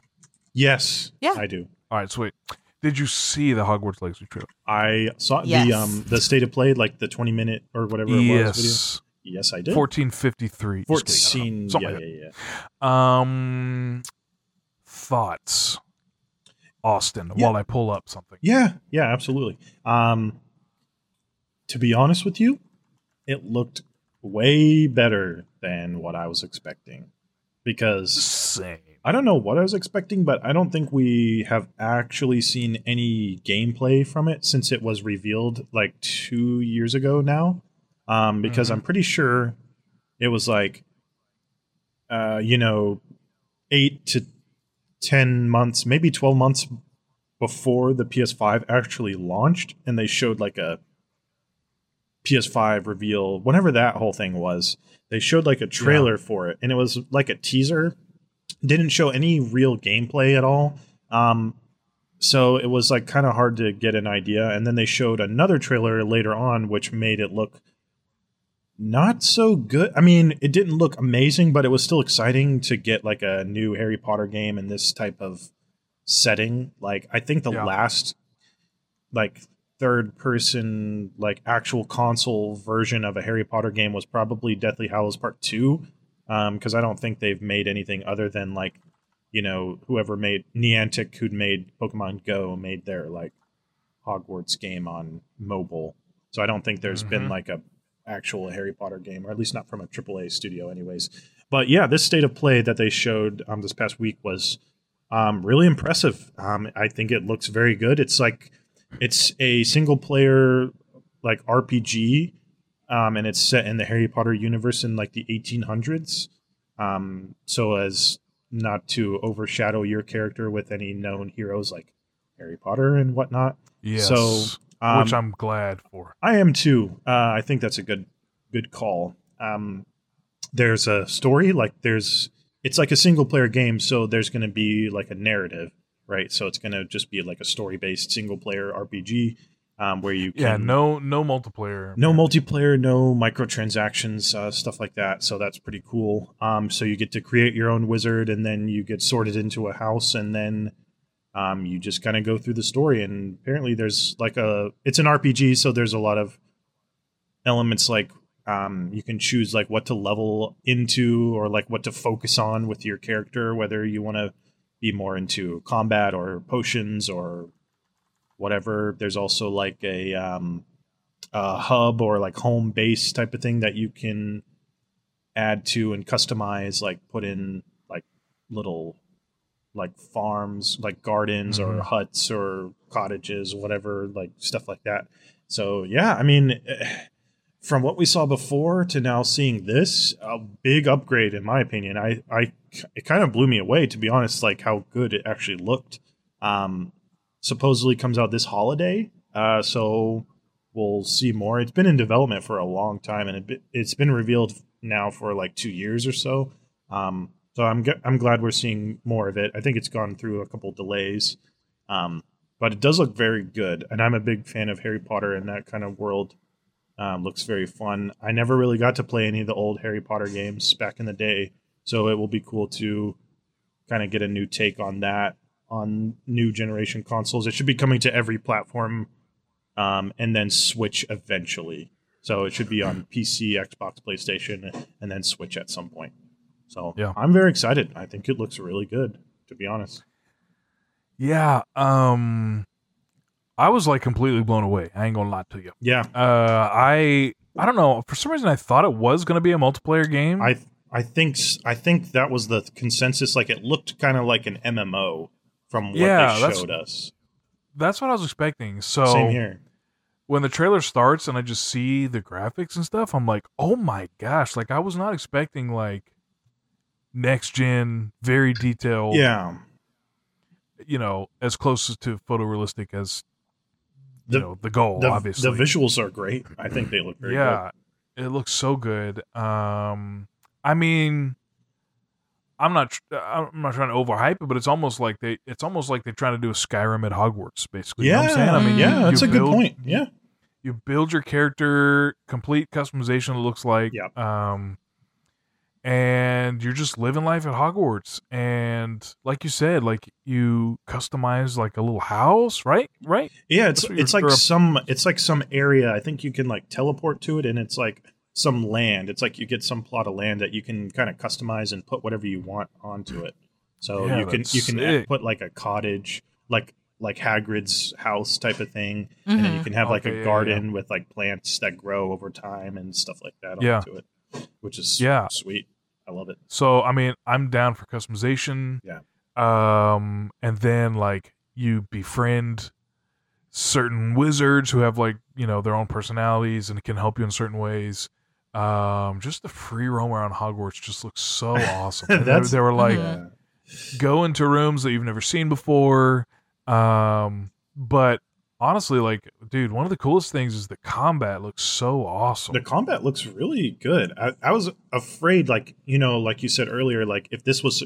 Yes, Yeah. I do. All right, sweet. Did you see the Hogwarts Legacy trailer? I saw Yes. the um the state of play, like the twenty minute or whatever it was video. Yes. Yes, I did. 1453. Just kidding, I don't know. Fourteen. Something Yeah, like yeah, yeah. that. Um, thoughts, Austin, Yeah. while I pull up something. Yeah, yeah, absolutely. Um, to be honest with you, it looked way better than what I was expecting because Same. I don't know what I was expecting, but I don't think we have actually seen any gameplay from it since it was revealed like two years ago now. Um, because Mhm. I'm pretty sure it was like, uh, you know, eight to 10 months, maybe 12 months before the PS5 actually launched, and they showed like a PS5 reveal, whenever that whole thing was. They showed like a trailer for it, and it was like a teaser didn't show any real gameplay at all. Um, so it was like kind of hard to get an idea. And then they showed another trailer later on, which made it look not so good. I mean, it didn't look amazing, but it was still exciting to get like a new Harry Potter game in this type of setting. Like, I think the Yeah. last like third person like actual console version of a Harry Potter game was probably Deathly Hallows Part 2 because I don't think they've made anything other than like you know whoever made Niantic who'd made Pokemon Go made their like Hogwarts game on mobile. So I don't think there's been Mhm. like a actual Harry Potter game, or at least not from a AAA studio, anyways. But yeah, this state of play that they showed um, this past week was um, really impressive. Um, I think it looks very good. It's like it's a single player like RPG um, and it's set in the Harry Potter universe in like the 1800s. Um, so as not to overshadow your character with any known heroes like Harry Potter and whatnot. Yes. So, um, which I'm glad for. I am too. Uh, I think that's a good good call. Um, there's a story like there's it's like a single player game, so there's going to be like a narrative, right? So it's going to just be like a story based single player RPG. um, where you can Yeah, no no multiplayer. no multiplayer, no microtransactions, uh, stuff like that. So that's pretty cool. Um, so you get to create your own wizard, and then you get sorted into a house, and then um, you just kind of go through the story. And apparently, there's like a it's an RPG, so there's a lot of elements like um, you can choose like what to level into or like what to focus on with your character, whether you want to be more into combat or potions or whatever. There's also like a um, a hub or like home base type of thing that you can add to and customize like put in like little like farms like gardens or Mhm. huts or cottages whatever like stuff like that so yeah i mean from what we saw before to now seeing this a big upgrade in my opinion i i it kind of blew me away to be honest like how good it actually looked um supposedly comes out this holiday uh so we'll see more. It's been in development for a long time, and it it's been revealed now for like two years or so. Um, so I'm I'm glad we're seeing more of it. I think it's gone through a couple delays, um, but it does look very good, and I'm a big fan of Harry Potter and that kind of world. Um, looks very fun. I never really got to play any of the old Harry Potter games back in the day, so it will be cool to kind of get a new take on that on new generation consoles. It should be coming to every platform um, and then Switch eventually. So it should be on PC, Xbox, PlayStation, and then Switch at some point. So Yeah. I'm very excited. I think it looks really good, to be honest. Yeah, um I was like completely blown away. I ain't gonna lie to you. Yeah, Uh I I don't know, for some reason I thought it was gonna be a multiplayer game. I I think I think that was the consensus. Like it looked kind of like an MMO from what Yeah, they showed us. That's what I was expecting. So Same here. when the trailer starts and I just see the graphics and stuff, I'm like, oh my gosh! Like I was not expecting like next gen, very detailed. Yeah, you know, as close to photorealistic as The- you know the goal. the, obviously, the visuals are great. I think they look very yeah, it looks so good. Um, I mean, I'm not, tr- I'm not trying to overhype it, but it's almost like they, it's almost like they're trying to do a Skyrim at Hogwarts, basically. Yeah, You know what I'm saying? I mean, yeah, you- that's you a good point. Yeah, you build your character complete customization it looks like yeah. um and you're just living life at hogwarts and like you said like you customize like a little house right right Yeah, it's it's like or some it's like some area. I think you can like teleport to it, and it's like some land. It's like you get some plot of land that you can kind of customize and put whatever you want onto it. So Yeah, you can you can sick. put like a cottage, like like Hagrid's house type of thing, and then you Mhm. can have like Okay, a yeah, garden with like plants that grow over time and stuff like that Yeah. onto it, which is Yeah. sweet. I love it. so i mean i'm down for customization Yeah. um and then like you befriend certain wizards who have like you know their own personalities and can help you in certain ways um just the free roam around hogwarts just looks so awesome And they, That's- they were like. Yeah. go into rooms that you've never seen before. Um, but honestly, like, dude, one of the coolest things is the combat looks so awesome. The combat looks really good. I, I was afraid, like you know, like you said earlier, like if this was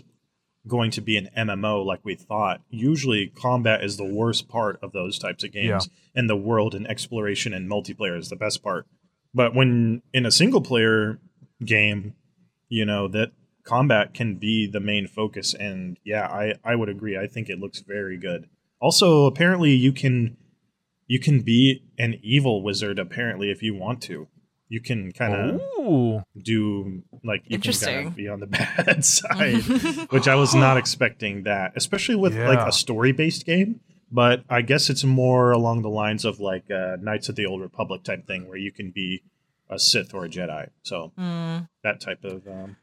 going to be an MMO, like we thought, usually combat is the worst part of those types of games, and the world and exploration and multiplayer is the best part. But when in a single player game, you know that combat can be the main focus, and yeah, I I would agree. I think it looks very good. Also, apparently, you can you can be an evil wizard apparently if you want to. You can kind of do like you can kind Interesting. of be on the bad side which i was not expecting that especially with like a story based game. But i guess it's more along the lines of like uh, knights of the old republic type thing where you can be a sith or a jedi. So Mm. that type of um,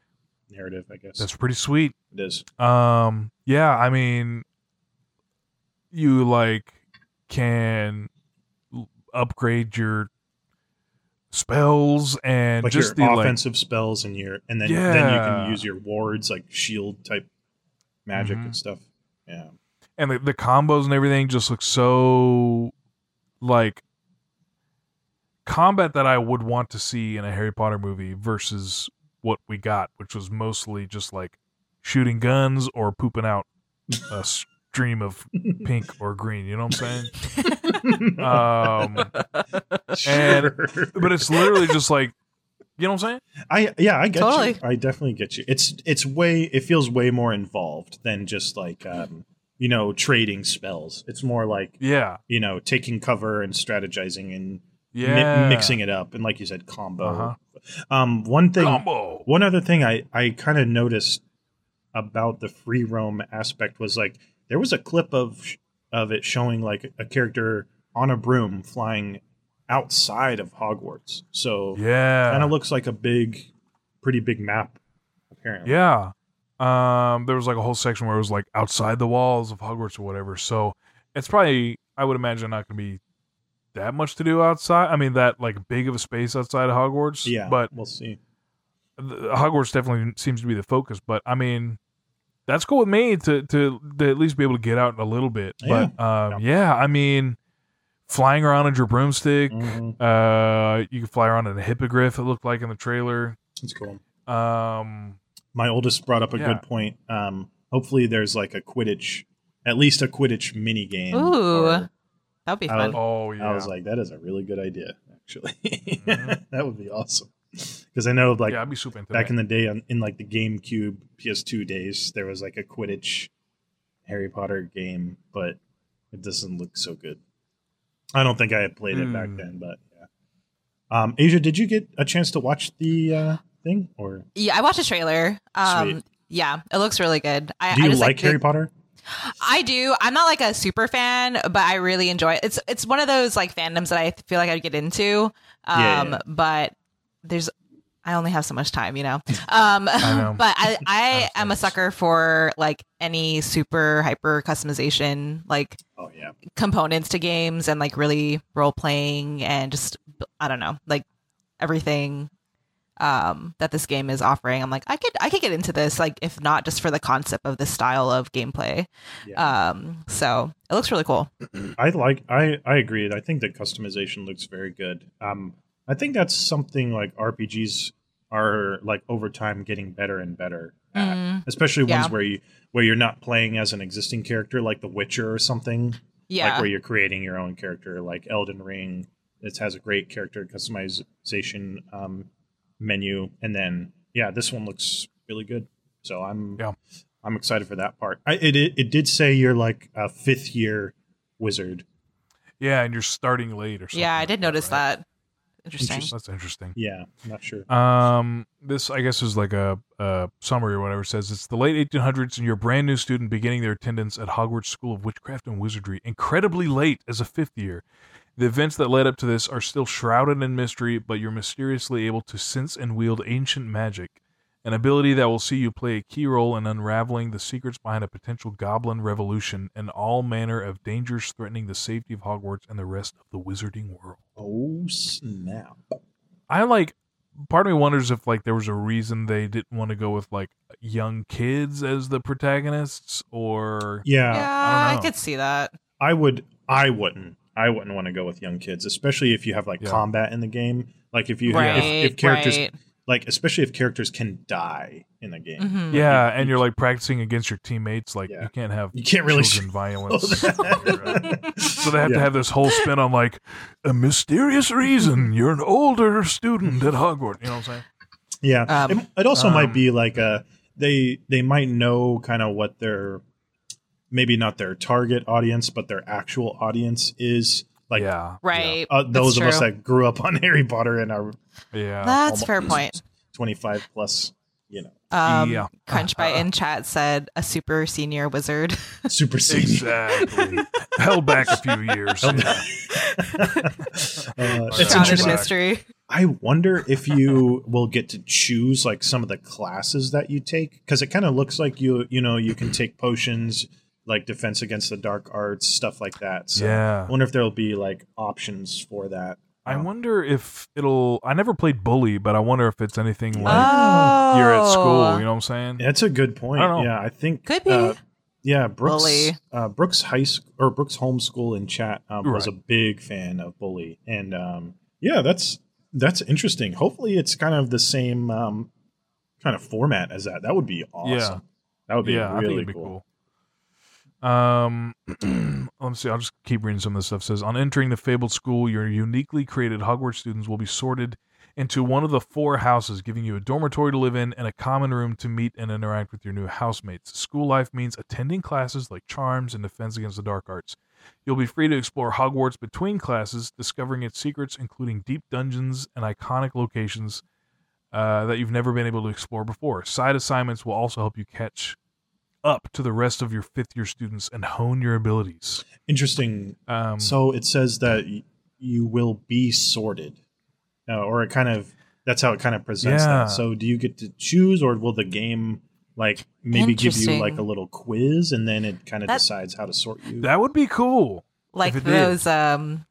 narrative i guess. That's pretty sweet. it is. Um, yeah, I mean, you like can l- upgrade your spells and like just your the like offensive spells and your and then then you can use your wards like shield type magic Mhm. and stuff. Yeah. And the, the combos and everything just look so like combat that I would want to see in a Harry Potter movie versus what we got, which was mostly just like shooting guns or pooping out uh, s- dream of pink or green. You know what I'm saying? um, Sure. but it's literally just like, you know what I'm saying? I yeah, I get Totally. you. I definitely get you. It's it's way it feels way more involved than just like um, you know, trading spells. It's more like, Yeah, you know, taking cover and strategizing and mi- yeah, mixing it up and like you said combo. Uh-huh. Um one thing combo. one other thing I I kind of noticed about the free roam aspect was like there was a clip of of it showing like a character on a broom flying outside of Hogwarts. So Yeah, kind of looks like a big, pretty big map. Apparently, Yeah. Um, there was like a whole section where it was like outside the walls of Hogwarts or whatever. So it's probably, I would imagine, not going to be that much to do outside. I mean, that like big of a space outside of Hogwarts. yeah. But we'll see. the- Hogwarts definitely seems to be the focus. But I mean, that's cool with me to to, to at least be able to get out a little bit. But um, yeah, I mean, flying around on your broomstick. Mhm. Uh, you can fly around in a hippogriff. It looked like in the trailer. That's cool. Um, My oldest brought up a Yeah. good point. Um, hopefully, there's like a Quidditch, at least a Quidditch mini game. Ooh. or- That would be I fun. oh yeah. I was like, that is a really good idea. Actually, Mhm. that would be awesome. Because I know, like yeah, I'd be super into back that. in the day, on, in like the GameCube PS2 days, there was like a Quidditch Harry Potter game, but it doesn't look so good. I don't think I had played it back Hmm. then, but yeah. Um, Asia, did you get a chance to watch the uh, thing, or Yeah, I watched a trailer. Um, Sweet. yeah, it looks really good. I, do I you just like the- Harry Potter? I do. I'm not like a super fan, but I really enjoy it. It's it's one of those like fandoms that I feel like I'd get into. Um, Yeah, yeah. but there's I only have so much time, you know. Um, know. but I I am a sucker for like any super hyper customization, like Oh yeah, components to games and like really role playing and just I don't know, like everything um that this game is offering. I'm like I could I could get into this like if not just for the concept of this style of gameplay. yeah. Um so it looks really cool. I like. I I agree. I think the customization looks very good. Um, I think that's something like RPGs are like over time getting better and better at. Mm, especially Yeah. ones where you where you're not playing as an existing character like The Witcher or something. yeah. Like where you're creating your own character, like Elden Ring. It has a great character customization um, menu, and then yeah, this one looks really good. So I'm Yeah. I'm excited for that part. I, it, it it did say you're like a fifth year wizard. Yeah, and you're starting late or something. yeah, I like did that, notice right? That. Interesting. That's interesting. Yeah, I'm not sure. Um, this I guess is like a, a summary or whatever. It says it's the late 1800s and you're a brand new student beginning their attendance at Hogwarts School of Witchcraft and Wizardry, incredibly late as a fifth year. The events that led up to this are still shrouded in mystery, but you're mysteriously able to sense and wield ancient magic, an ability that will see you play a key role in unraveling the secrets behind a potential goblin revolution and all manner of dangers threatening the safety of Hogwarts and the rest of the wizarding world. Oh snap! I like part of me wonders if like there was a reason they didn't want to go with like young kids as the protagonists or Yeah, yeah, I I, could see that. I would. I wouldn't. I wouldn't want to go with young kids, especially if you have like Yeah. combat in the game. Like if you right. if, if characters right. Like especially if characters can die in the game. Mhm. yeah, you- and you you're like practicing against your teammates like Yeah. you can't have You can't really children show violence. that. so they have to have this whole spin on like a mysterious reason you're an older student at Hogwarts. You know what I'm saying? Yeah, Um, it, it also um, might be like a they they might know kind of what their maybe not their target audience, but their actual audience is. Like yeah, Right. uh, those of us that grew up on Harry Potter and are yeah. That's almo- fair point. twenty five plus, you know, Um, Yeah. Crunchbite in chat said a super senior wizard. super senior. Exactly. Held back a few years. Held yeah. Uh, it's Shrouded Shrouded interesting. mystery. I wonder if you will get to choose like some of the classes that you take because it kind of looks like you you know you can take potions like defense against the dark arts stuff like that. So Yeah. I wonder if there'll be like options for that. I Um, wonder if it'll. I never played Bully, but I wonder if it's anything like oh, you're at school. You know what I'm saying? That's a good point. I don't know. Yeah, I think Could be. uh, yeah, Brooks Bully. uh, Brooks High School or Brooks Homeschool in chat um, was a big fan of Bully, and um, yeah, that's that's interesting. Hopefully, it's kind of the same um, kind of format as that. That would be awesome. Yeah. That would be yeah, really be cool. cool. Um, let me see. I'll just keep reading some of this stuff. It says on entering the fabled school, your uniquely created Hogwarts students will be sorted into one of the four houses, giving you a dormitory to live in and a common room to meet and interact with your new housemates. School life means attending classes like charms and defense against the dark arts. You'll be free to explore Hogwarts between classes, discovering its secrets, including deep dungeons and iconic locations uh, that you've never been able to explore before. Side assignments will also help you catch up to the rest of your fifth year students and hone your abilities. Interesting. Um, So it says that y- you will be sorted, uh, or it kind of that's how it kind of presents Yeah. that. So do you get to choose, or will the game like maybe give you like a little quiz, and then it kind of That- decides how to sort you? that would be cool. Like it did. those um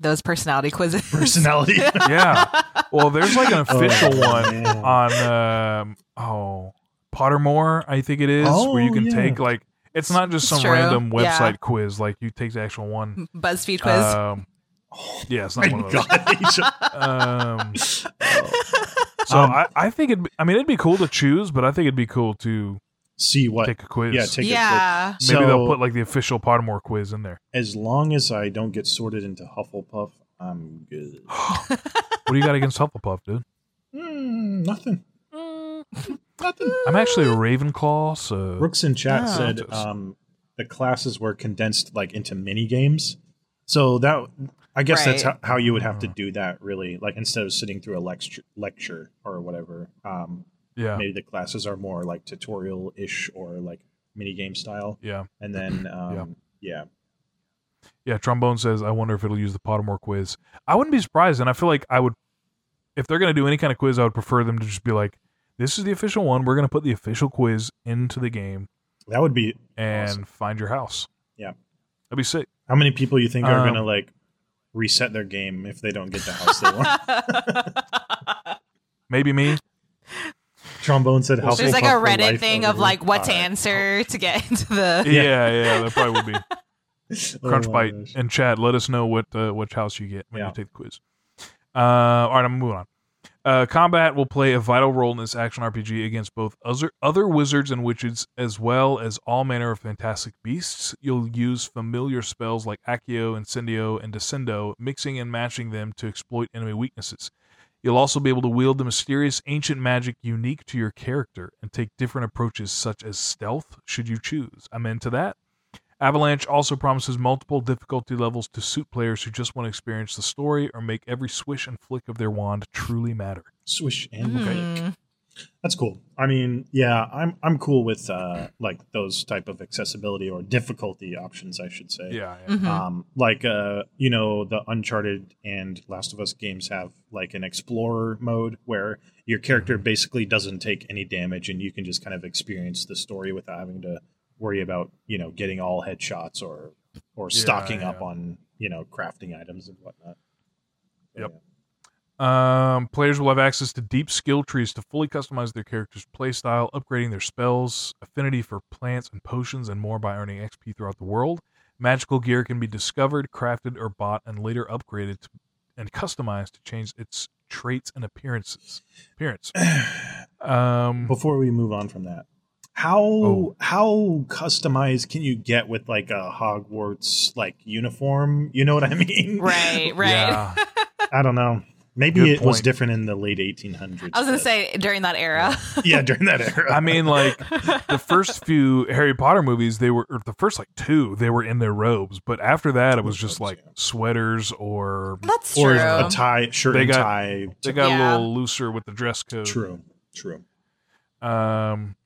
those personality quizzes. Personality. Yeah. Well, there's like an official Oh, one man. on um, oh Pottermore, I think it is, where you Oh, can yeah. take like it's not just some true. random Yeah. website quiz. Like you take the actual one. BuzzFeed quiz. Um, yeah, it's not My one of those. God, Um, so Um, I, I think it. I mean, it'd be cool to choose, but I think it'd be cool to See what? take a quiz. Yeah, take a yeah. Maybe so, they'll put like the official Pottermore quiz in there. as long as I don't get sorted into Hufflepuff, I'm good. What do you got against Hufflepuff, dude? Mm, nothing. Mm, Nothing. I'm actually a Ravenclaw, so Brooks in chat Ah. said um, the classes were condensed like into mini games. So that I guess that's how, how you would have to do that really. Like instead of sitting through a lecture lecture or whatever, um, yeah, maybe the classes are more like tutorial ish or like mini game style. yeah, And then um, yeah. yeah. Trombone says, "I wonder if it'll use the Pottermore quiz." I wouldn't be surprised, and I feel like I would, if they're going to do any kind of quiz, I would prefer them to just be like, "This is the official one. We're going to put the official quiz into the game that would be and Awesome. find your house." Yeah. that'd be sick. how many people you think are Um, gonna like reset their game if they don't get the house they want. Maybe me. Trombone said Well, There's like a Reddit thing of like what to answer to get into the. Yeah, yeah, that probably would be. Oh Crunchbite gosh. and Chad, let us know what uh, which house you get when Yeah. you take the quiz. Uh, all right, I'm moving on. Uh, combat will play a vital role in this action RPG against both other other wizards and witches, as well as all manner of fantastic beasts. You'll use familiar spells like Accio, Incendio, and Descendo, mixing and matching them to exploit enemy weaknesses. You'll also be able to wield the mysterious ancient magic unique to your character and take different approaches, such as stealth, should you choose. I'm into that. Avalanche also promises multiple difficulty levels to suit players who just want to experience the story or make every swish and flick of their wand truly matter. Swish and Mm. flick. That's cool. I mean, yeah, I'm I'm cool with uh like those type of accessibility or difficulty options, I should say. Yeah, yeah. Mhm. Um, like uh, you know, the Uncharted and Last of Us games have like an explorer mode where your character Mm-hmm. basically doesn't take any damage and you can just kind of experience the story without having to worry about you know getting all headshots or or Yeah, stocking up on you know crafting items and whatnot. Yep. Um, players will have access to deep skill trees to fully customize their character's playstyle, upgrading their spells, affinity for plants and potions, and more by earning XP throughout the world. Magical gear can be discovered, crafted, or bought, and later upgraded to, and customized to change its traits and appearances. Appearance. Um, before we move on from that how Oh. how customized can you get with like a hogwarts like uniform you know what i mean Right, right. Yeah. i don't know maybe Good it was different in the late 1800s I was gonna say during that era. yeah during that era I mean, like the first few Harry Potter movies, they were or the first like two, they were in their robes, but after that, it was just like sweaters or That's or true. a tie shirt They and got- tie they got Yeah. a little looser with the dress code. true true Um,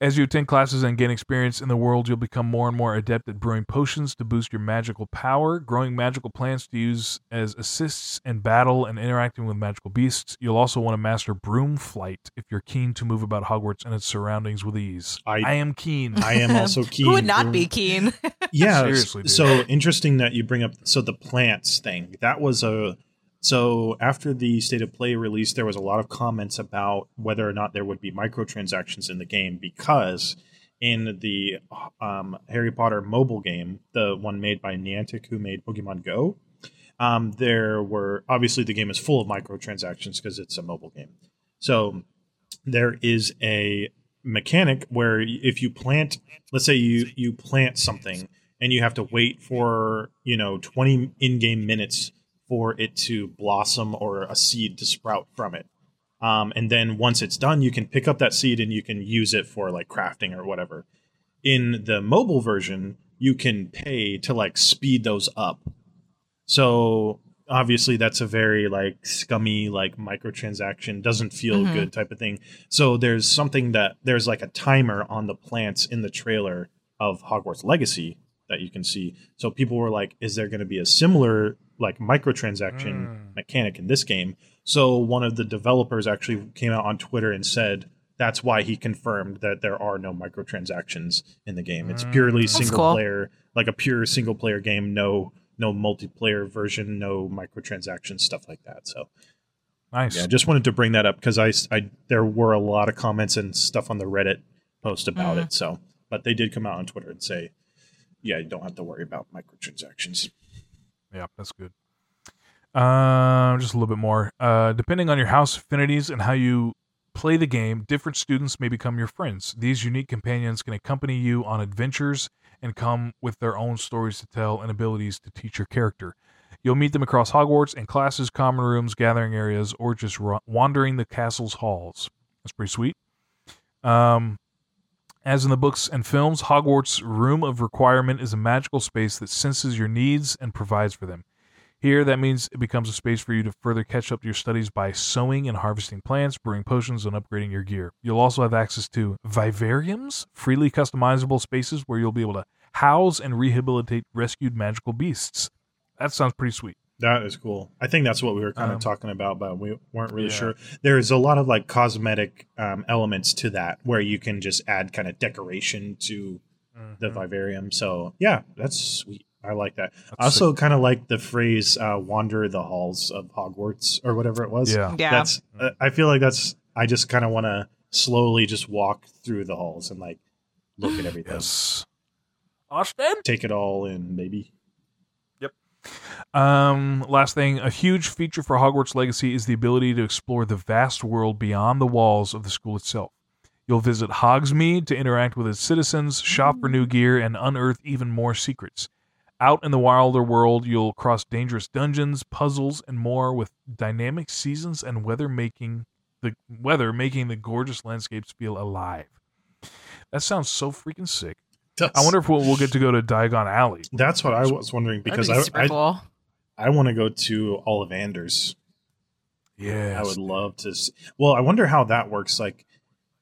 as you attend classes and gain experience in the world, you'll become more and more adept at brewing potions to boost your magical power, growing magical plants to use as assists in battle, and interacting with magical beasts. You'll also want to master broom flight if you're keen to move about Hogwarts and its surroundings with ease. I- I am keen. i am also keen Who would not be keen? yeah Seriously, dude. so interesting that you bring up so the plants thing that was a so after the state of play release there was a lot of comments about whether or not there would be microtransactions in the game because in the um, harry potter mobile game the one made by niantic who made pokemon go um, there were obviously the game is full of microtransactions because it's a mobile game. So there is a mechanic where if you plant, let's say you you plant something and you have to wait for you know 20 in-game minutes for it to blossom or a seed to sprout from it. Um, and then once it's done, you can pick up that seed and you can use it for like crafting or whatever. In the mobile version, you can pay to like speed those up. So obviously that's a very like scummy like microtransaction doesn't feel Mhm. good type of thing so there's something that there's like a timer on the plants in the trailer of hogwarts legacy that you can see so people were like is there going to be a similar like microtransaction Mm. mechanic in this game so one of the developers actually came out on twitter and said that's why he confirmed that there are no microtransactions in the game it's purely Mm. That's single cool. player like a pure single player game no no multiplayer version, no microtransactions, stuff like that. So Nice. yeah, just wanted to bring that up because I, I there were a lot of comments and stuff on the Reddit post about Mhm. it. So, but they did come out on Twitter and say, yeah, you don't have to worry about microtransactions. Yeah, that's good. Uh, just a little bit more. Uh, depending on your house affinities and how you play the game, different students may become your friends. These unique companions can accompany you on adventures and come with their own stories to tell and abilities to teach your character. You'll meet them across Hogwarts in classes, common rooms, gathering areas, or just wandering the castle's halls. That's pretty sweet. Um, as in the books and films, Hogwarts' Room of Requirement is a magical space that senses your needs and provides for them. Here, that means it becomes a space for you to further catch up to your studies by sowing and harvesting plants, brewing potions, and upgrading your gear. You'll also have access to vivariums, freely customizable spaces where you'll be able to house and rehabilitate rescued magical beasts. That sounds pretty sweet. That is cool. I think that's what we were kind Um, of talking about, but we weren't really yeah. sure. There's a lot of like cosmetic um, elements to that where you can just add kind of decoration to the Mhm. vivarium. So yeah, that's sweet. I like that. That's I also kind of like the phrase uh, "wander the halls of Hogwarts" or whatever it was. yeah. Yeah. That's. Uh, I feel like that's. I just kind of want to slowly just walk through the halls and like look at everything, Yes. Austin? take it all in, maybe. Um, last thing, a huge feature for Hogwarts Legacy is the ability to explore the vast world beyond the walls of the school itself. You'll visit Hogsmeade to interact with its citizens, shop for new gear, and unearth even more secrets. Out in the wilder world, you'll cross dangerous dungeons, puzzles, and more with dynamic seasons and weather making the weather making the gorgeous landscapes feel alive. That sounds so freaking sick. I wonder if we'll, we'll get to go to Diagon Alley. That's what I was wondering because be I super I, cool. I want to go to Ollivanders. Yeah, I would love to. s well, I wonder how that works. Like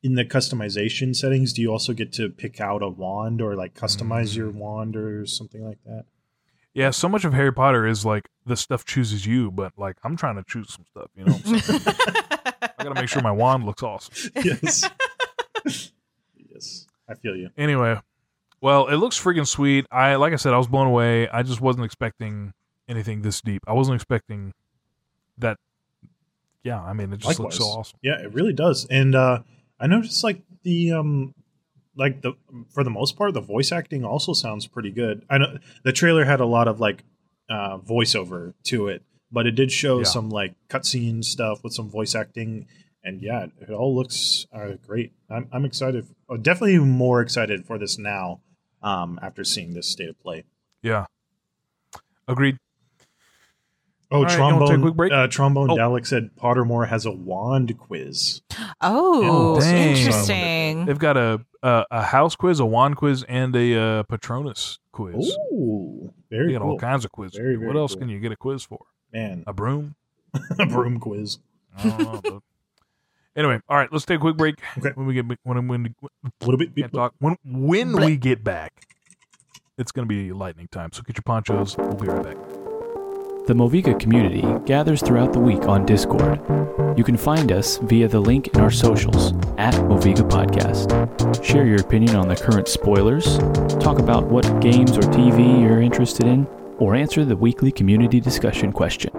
in the customization settings, do you also get to pick out a wand or like customize your Mm. wand or something like that? Yeah, so much of Harry Potter is like the stuff chooses you, but like I'm trying to choose some stuff, you know. I gotta make sure my wand looks awesome. yes. yes. I feel you. Anyway, well, it looks freaking sweet. I like I said, I was blown away. I just wasn't expecting anything this deep. I wasn't expecting that. Yeah, I mean, it just looks so awesome. Yeah, it really does. And uh I noticed like the um like the for the most part the voice acting also sounds pretty good. I know the trailer had a lot of like uh voiceover to it, but it did show Yeah. some like cutscene stuff with some voice acting and yeah, it all looks uh, great. I'm I'm excited. Uh, definitely more excited for this now um after seeing this state of play. Yeah, agreed. Oh, All right, you wanna take a trombone quick break? uh trombone Oh. Dalek said Pottermore has a wand quiz. Oh, Oh, interesting. They've got a a, a house quiz, a wand quiz, and a uh, Patronus quiz. Ooh, They very got all kinds of quizzes. Very, what else cool. can you get a quiz for? Man, A broom? a broom quiz. I know. Anyway, all right, let's take a quick break. Okay. When we get when when A little bit. can't talk when when we get back, it's gonna be lightning time. So get your ponchos. We'll be right back. The Moviga community gathers throughout the week on Discord. You can find us via the link in our socials at Moviga Podcast. Share your opinion on the current spoilers, talk about what games or TV you're interested in, or answer the weekly community discussion question.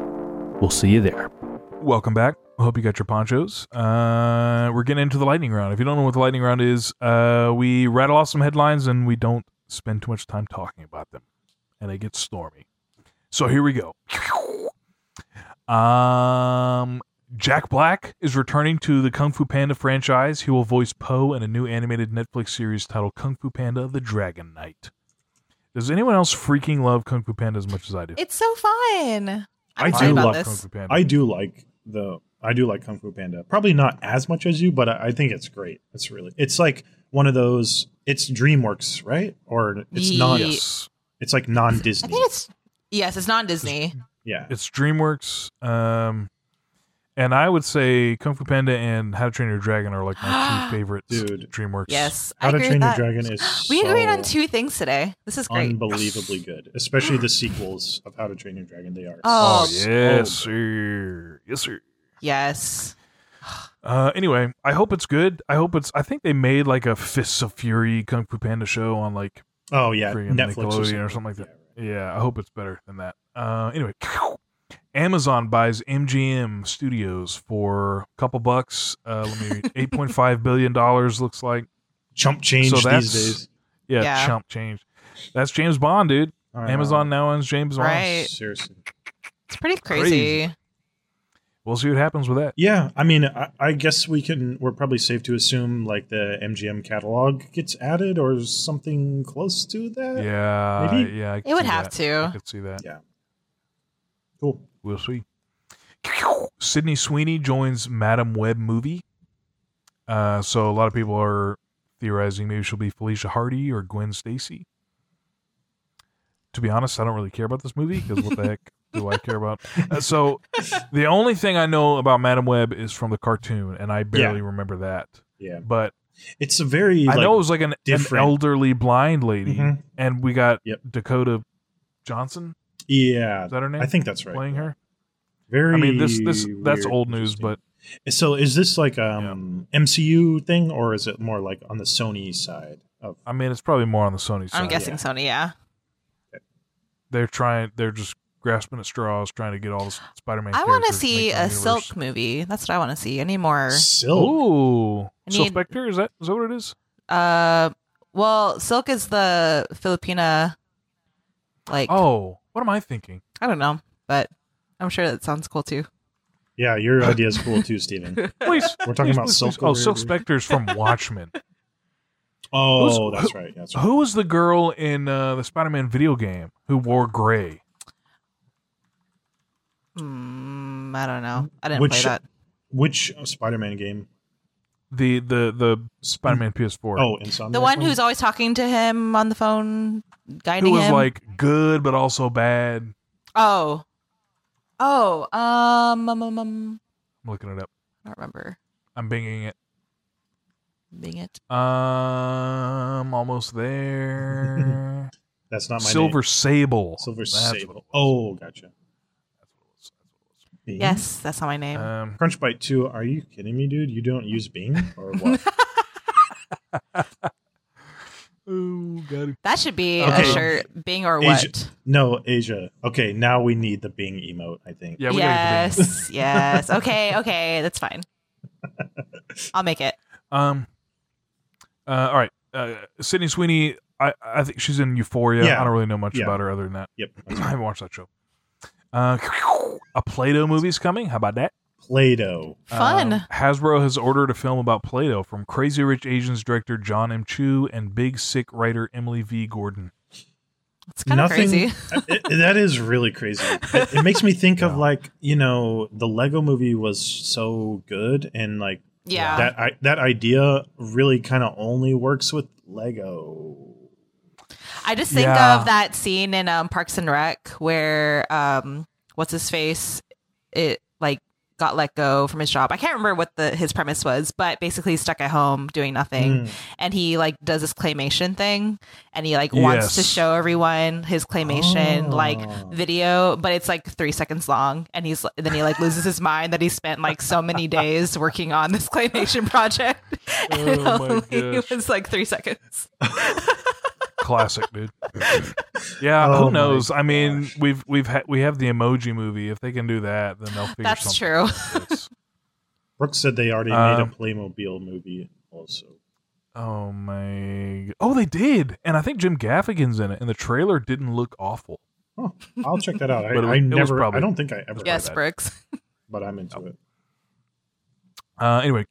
We'll see you there. Welcome back. I hope you got your ponchos. Uh, we're getting into the lightning round. If you don't know what the lightning round is, uh, we rattle off some headlines and we don't spend too much time talking about them, and it gets stormy. So here we go. Um, Jack Black is returning to the Kung Fu Panda franchise. He will voice Po in a new animated Netflix series titled Kung Fu Panda: The Dragon Knight. Does anyone else freaking love Kung Fu Panda as much as I do? It's so fun. I'm I do about love this. Kung Fu Panda. I do like the I do like Kung Fu Panda. Probably not as much as you, but I, I think it's great. It's really it's like one of those. It's DreamWorks, right? Or it's Ye- non. yes, It's like non I Disney. think it's yes, it's not Disney. Yeah. it's DreamWorks. Um, and I would say Kung Fu Panda and How to Train Your Dragon are like my two favorites. Dude. DreamWorks. Yes, How I to agree Train Your. Dragon is We agreed on two things today. This is great. unbelievably good, especially the sequels of How to Train Your Dragon. They are. Oh, Oh, so yes, good. sir. Yes, sir. Yes. Uh, anyway, I hope it's good. I hope it's. I think they made like a Fists of Fury Kung Fu Panda show on like Oh yeah, friggin' Netflix Nickelodeon or something like that. Yeah, I hope it's better than that. Uh, anyway, Amazon buys MGM Studios for a couple bucks. Uh, let me read. Eight point five billion dollars looks like. Chump change So these that's- days. Yeah, Yeah. chump change. That's James Bond, dude. I know. Amazon now owns James Bond. Right. Seriously. It's pretty crazy. Crazy. We'll see what happens with that. Yeah, I mean, I, I guess we can. We're probably safe to assume like the MGM catalog gets added or something close to that. Yeah, Maybe? yeah. I could It would have that. to. I could see that. Yeah. Cool. We'll see. Sydney Sweeney joins Madame Web movie. Uh, so a lot of people are theorizing maybe she'll be Felicia Hardy or Gwen Stacy. To be honest, I don't really care about this movie because what the heck do I care about? Uh, so the only thing I know about Madame Web is from the cartoon, and I barely remember that. Yeah, But it's a very. I like, know it was like an, an elderly blind lady, Mhm. and we got Yep. Dakota Johnson. Yeah, Is that her name? I think that's right. playing her. Very. I mean, this this that's old news, but So is this like um MCU thing or is it more like on the Sony side of I mean, it's probably more on the Sony side. I'm guessing yeah. Sony, yeah. they're trying. They're just grasping at straws, trying to get all the Spider-Man. I want to see a universe. Silk movie. That's what I want to see. Any more? Silk? Ooh, Silk Spectre is that is that what it is? Uh, well, Silk is the Filipina. Like, Oh, what am I thinking? I don't know, but I'm sure that sounds cool too. Yeah, your idea is cool too, Steven. Please, We're talking please, about please, Silk. please. Oh, Silk here, dude. Spectre's from Watchmen. Oh, Who's- that's right. That's right. Who was the girl in uh, the Spider-Man video game who wore gray? Mm, I don't know. I didn't Which- play that. Which Spider-Man game? The the the Spider-Man PS4. Oh, Insomniac. The one who's always talking to him on the phone, guiding who was him. like good but also bad. oh, oh, um, um, um, um, I'm looking it up. I don't remember I'm binging it. being it. Um, almost there. That's not my Silver name. Sable. Silver That's Sable. Oh, gotcha. That's Bing? Yes, that's not my name. what it was. Um, Crunchbite 2. Are you kidding me, dude? You don't use Bing or what? oh, got that should be Okay. a shirt. Bing or Asia- what? no, Asia. Okay, now we need the Bing emote. I think. Yeah, we gotta get the yes, yes. Okay, okay, that's fine. I'll make it. Um. Uh, all right. Uh, Sydney Sweeney. I I think she's in Euphoria. Yeah. I don't really know much Yeah. about her other than that. Yep. I haven't watched that show. Uh, a Play-Doh movie's coming. How about that? Play-Doh. Fun. Um, Hasbro has ordered a film about Play-Doh from Crazy Rich Asians director John M. Chu and Big Sick writer Emily V. Gordon. It's kind of crazy. it- that is really crazy. It, it makes me think of like you know the Lego Movie was so good and like Yeah. that I, that idea really kind of only works with Lego. I just think Yeah. of that scene in um, Parks and Rec where um, what's his face it like got let go from his job. I can't remember what the his premise was, but basically he's stuck at home doing nothing, Mm. and he like does this claymation thing, and he like wants to show everyone his claymation like Oh. video, but it's like three seconds long, and he's then he like loses his mind that he spent like so many days working on this claymation project, and it Oh my only gosh. was like three seconds. Classic, dude. Yeah, Oh who knows? I mean, gosh. we've we've ha- we have the Emoji movie. If they can do that, then they'll figure That's something true. out. Brooks said they already made a Um, Playmobil movie also. Oh my! Oh, they did, and I think Jim Gaffigan's in it, and the trailer didn't look awful. Oh, I'll check that out. I, But it I never. probably- I don't think I ever. Yes, Brooks. but I'm into it. Uh, anyway,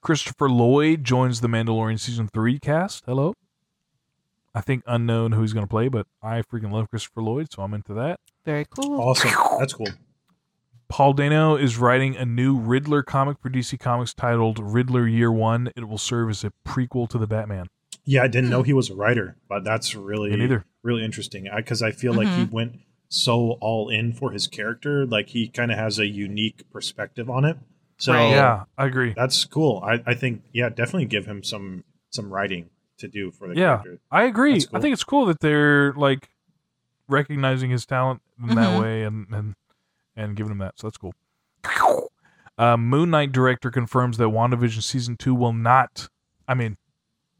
Christopher Lloyd joins the Mandalorian season three cast. Hello. I think unknown who he's going to play, but I freaking love Christopher Lloyd, so I'm into that. Very cool. Awesome. That's cool. Paul Dano is writing a new Riddler comic for DC Comics titled Riddler Year One. It will serve as a prequel to the Batman. Yeah, I didn't know he was a writer, but that's really really interesting because I feel like he Mhm. went so all in for his character. Like he kind of has a unique perspective on it. So Right. Yeah, I agree. that's cool. I, I think yeah, definitely give him some some writing to do for the Yeah, character. I agree. That's I think it's cool that they're like recognizing his talent in that Mhm. way and and and giving him that. So that's cool. Uh, Moon Knight director confirms that WandaVision season two will not. I mean,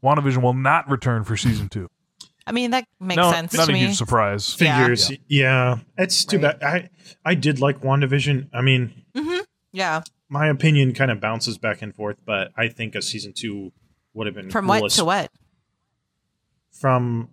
WandaVision will not return for season two. I mean, that makes no, sense not to a me. huge surprise. Yeah. Figures, yeah. It's too Right. bad. I I did like WandaVision. I mean, Yeah. my opinion kind of bounces back and forth, but I think a season two would have been From cool what to what? From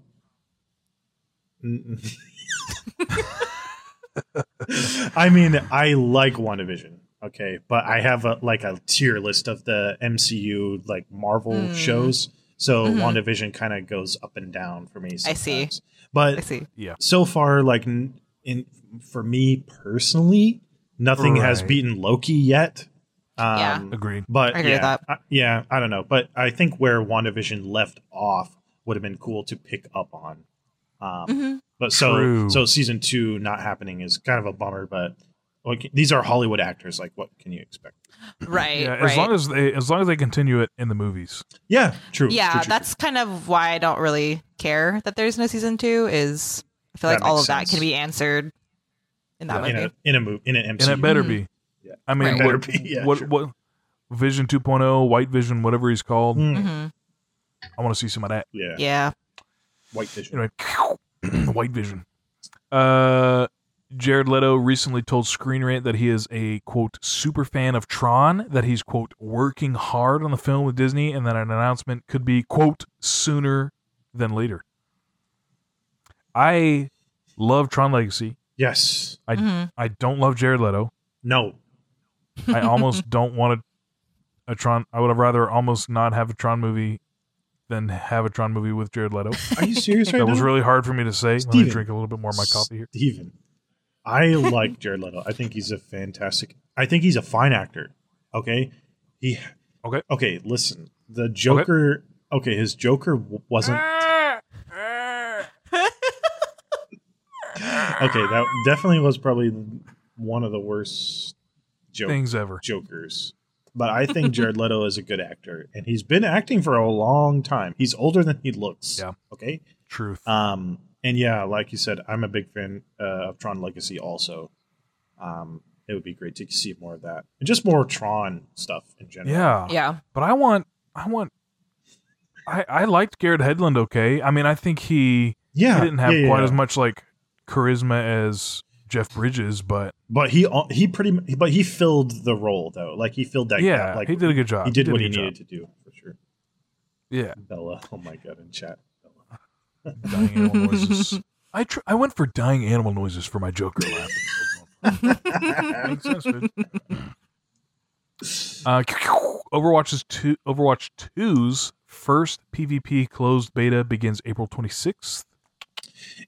I mean, I like WandaVision, okay, but I have a like a tier list of the MCU like Marvel Mm. shows. So Mhm. WandaVision kind of goes up and down for me I see. But I see. Yeah. So far like in for me personally, nothing has beaten Loki yet. Um, Yeah. Agreed. but I agree yeah, with that. I- yeah, I don't know, but I think where WandaVision left off would have been cool to pick up on. Um, hmm But so True. so season two not happening is kind of a bummer. But like, these are Hollywood actors. Like, what can you expect? Right. Yeah, right. as long as they as long as they continue it in the movies. Yeah, true. yeah, true, true, that's kind of why I don't really care that there's no season two. Is I feel That like all makes of that can be answered in that true. in a in a movie in an MCU. And it better Mhm. be. Yeah. I mean, Right. What, be, yeah, what, sure. what, Vision 2.0, White Vision, whatever he's called. Mm, hmm I want to see some of that. Yeah, Yeah. White Vision. Anyway, White Vision. Uh, Jared Leto recently told Screen Rant that he is a quote super fan of Tron, that he's quote working hard on the film with Disney, and that an announcement could be quote sooner than later. I love Tron Legacy. Yes. I hmm I don't love Jared Leto. No. I almost don't want a, a Tron. I would have rather almost not have a Tron movie than have a Tron movie with Jared Leto. Are you serious right That now? was really hard for me to say. Let me Steven. drink a little bit more of my coffee here. Steven. I like Jared Leto. I think he's a fantastic. I think he's a fine actor. Okay. He. Okay. Okay. Listen, the Joker. Okay, his Joker w- wasn't. Okay, that definitely was probably one of the worst joke, Things ever. Jokers. But I think Jared Leto is a good actor, and he's been acting for a long time. He's older than he looks. Yeah. Okay. Truth. Um, and yeah, like you said, I'm a big fan uh, of Tron Legacy. Also, um, it would be great to see more of that, and just more Tron stuff in general. yeah. Yeah. But I want. I want. I I liked Garrett Hedlund. Okay. I mean, I think he yeah. he didn't have yeah, yeah, quite yeah. as much like charisma as Jeff Bridges, but but he he pretty but he filled the role though. Like he filled that. yeah, gap. Like he did a good job. He did, a what he good job. needed to do for sure. Yeah. Bella, oh my god, in chat. Bella. Dying animal noises. I tr- I went for dying animal noises for my Joker laugh. Makes sense, dude. Uh, Overwatch's two, Overwatch 2's first PvP closed beta begins April 26th.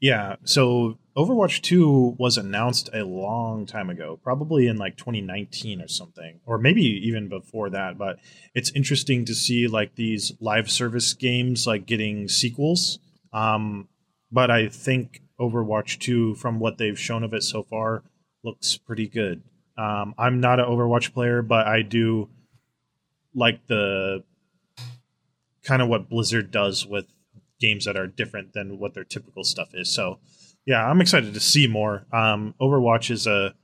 Yeah, so Overwatch 2 was announced a long time ago, probably in like 2019 or something, or maybe even before that, but it's interesting to see like these live service games like getting sequels. Um but I think Overwatch 2 from what they've shown of it so far looks pretty good. Um I'm not an Overwatch player, but I do like the kind of what Blizzard does with games that are different than what their typical stuff is. So, yeah, I'm excited to see more. Um, Overwatch is a.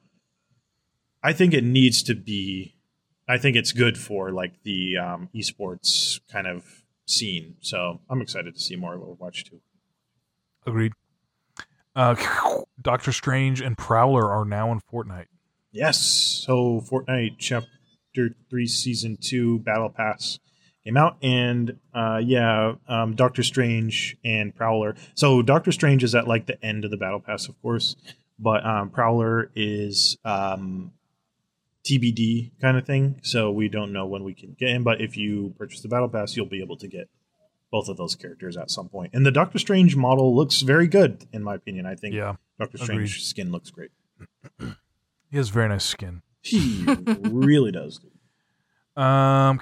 I think it needs to be. I think it's good for like the um, esports kind of scene. So I'm excited to see more of Overwatch too. Agreed. Uh, Doctor Strange and Prowler are now in Fortnite. Yes. So Fortnite Chapter Three Season Two Battle Pass came out, and uh, yeah, um, Doctor Strange and Prowler. So Doctor Strange is at like the end of the Battle Pass, of course, but um, Prowler is um, TBD kind of thing. So we don't know when we can get him. But if you purchase the battle pass, you'll be able to get both of those characters at some point. And the Doctor Strange model looks very good, in my opinion. I think Yeah. Doctor. Strange skin looks great. He has very nice skin. He really does. Um,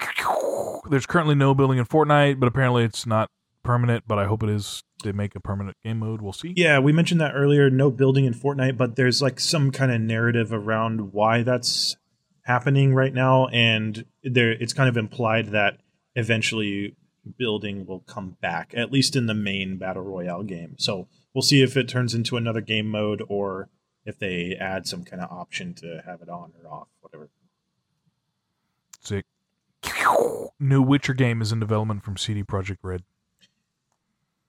there's currently no building in Fortnite, but apparently it's not permanent. But I hope it is. They make a permanent game mode. We'll see. Yeah, we mentioned that earlier. No building in Fortnite, but there's like some kind of narrative around why that's happening right now, and there it's kind of implied that eventually building will come back, at least in the main battle royale game. So we'll see if it turns into another game mode or if they add some kind of option to have it on or off. Sick. New Witcher game is in development from CD Projekt Red.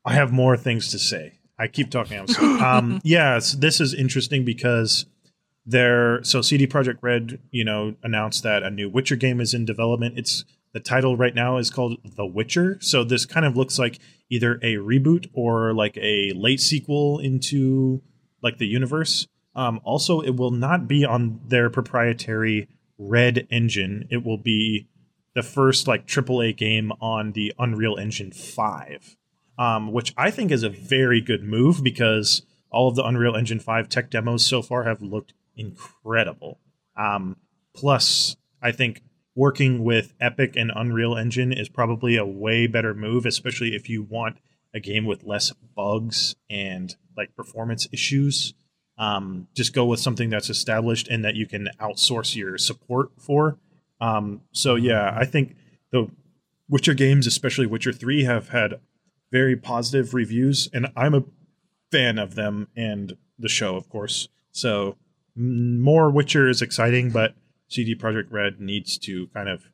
I have more things to say. I keep talking. I'm sorry. um, yes, this is interesting because they're so CD Projekt Red, you know, announced that a new Witcher game is in development. It's the title right now is called The Witcher. So this kind of looks like either a reboot or like a late sequel into like the universe. Um, also, it will not be on their proprietary Red engine. It will be the first like AAA game on the Unreal Engine 5 um, which I think is a very good move because all of the Unreal Engine 5 tech demos so far have looked incredible. Um, plus, I think working with Epic and Unreal Engine is probably a way better move, especially if you want a game with less bugs and like performance issues. Um, just go with something that's established and that you can outsource your support for. Um, so yeah, I think the Witcher games, especially Witcher 3, have had very positive reviews, and I'm a fan of them and the show, of course. So more Witcher is exciting, but CD Projekt Red needs to kind of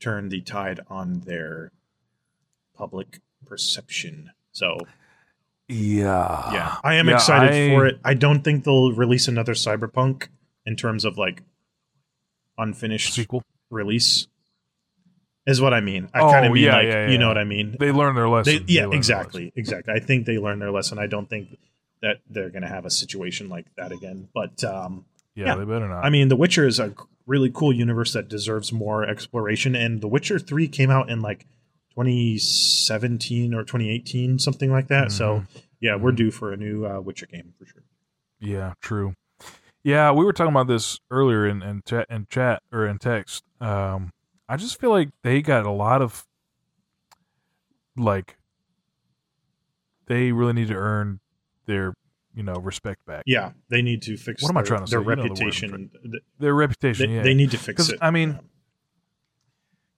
turn the tide on their public perception. So Yeah. yeah, I am Yeah, excited I- for it. I don't think they'll release another Cyberpunk in terms of like unfinished Sequel. release. Is what I mean. I Oh, kind of mean yeah, like yeah, you know what I mean. They learned their lesson. They, They yeah, learned their exactly, exactly. I think they learned their lesson. I don't think that they're going to have a situation like that again. But um. Yeah, yeah. they better not. I mean, The Witcher is a really cool universe that deserves more exploration. And The Witcher Three came out in like 2017 or 2018, something like that. So yeah, we're due for a new uh, Witcher game for sure. Yeah, true. Yeah, we were talking about this earlier in, in chat in chat or in text. Um, I just feel like they got a lot of like they really need to earn their you know respect back. Yeah, they need to fix. What am I trying to their say? You know the word I'm reputation. Their reputation. they, yeah, they need to fix it. I mean,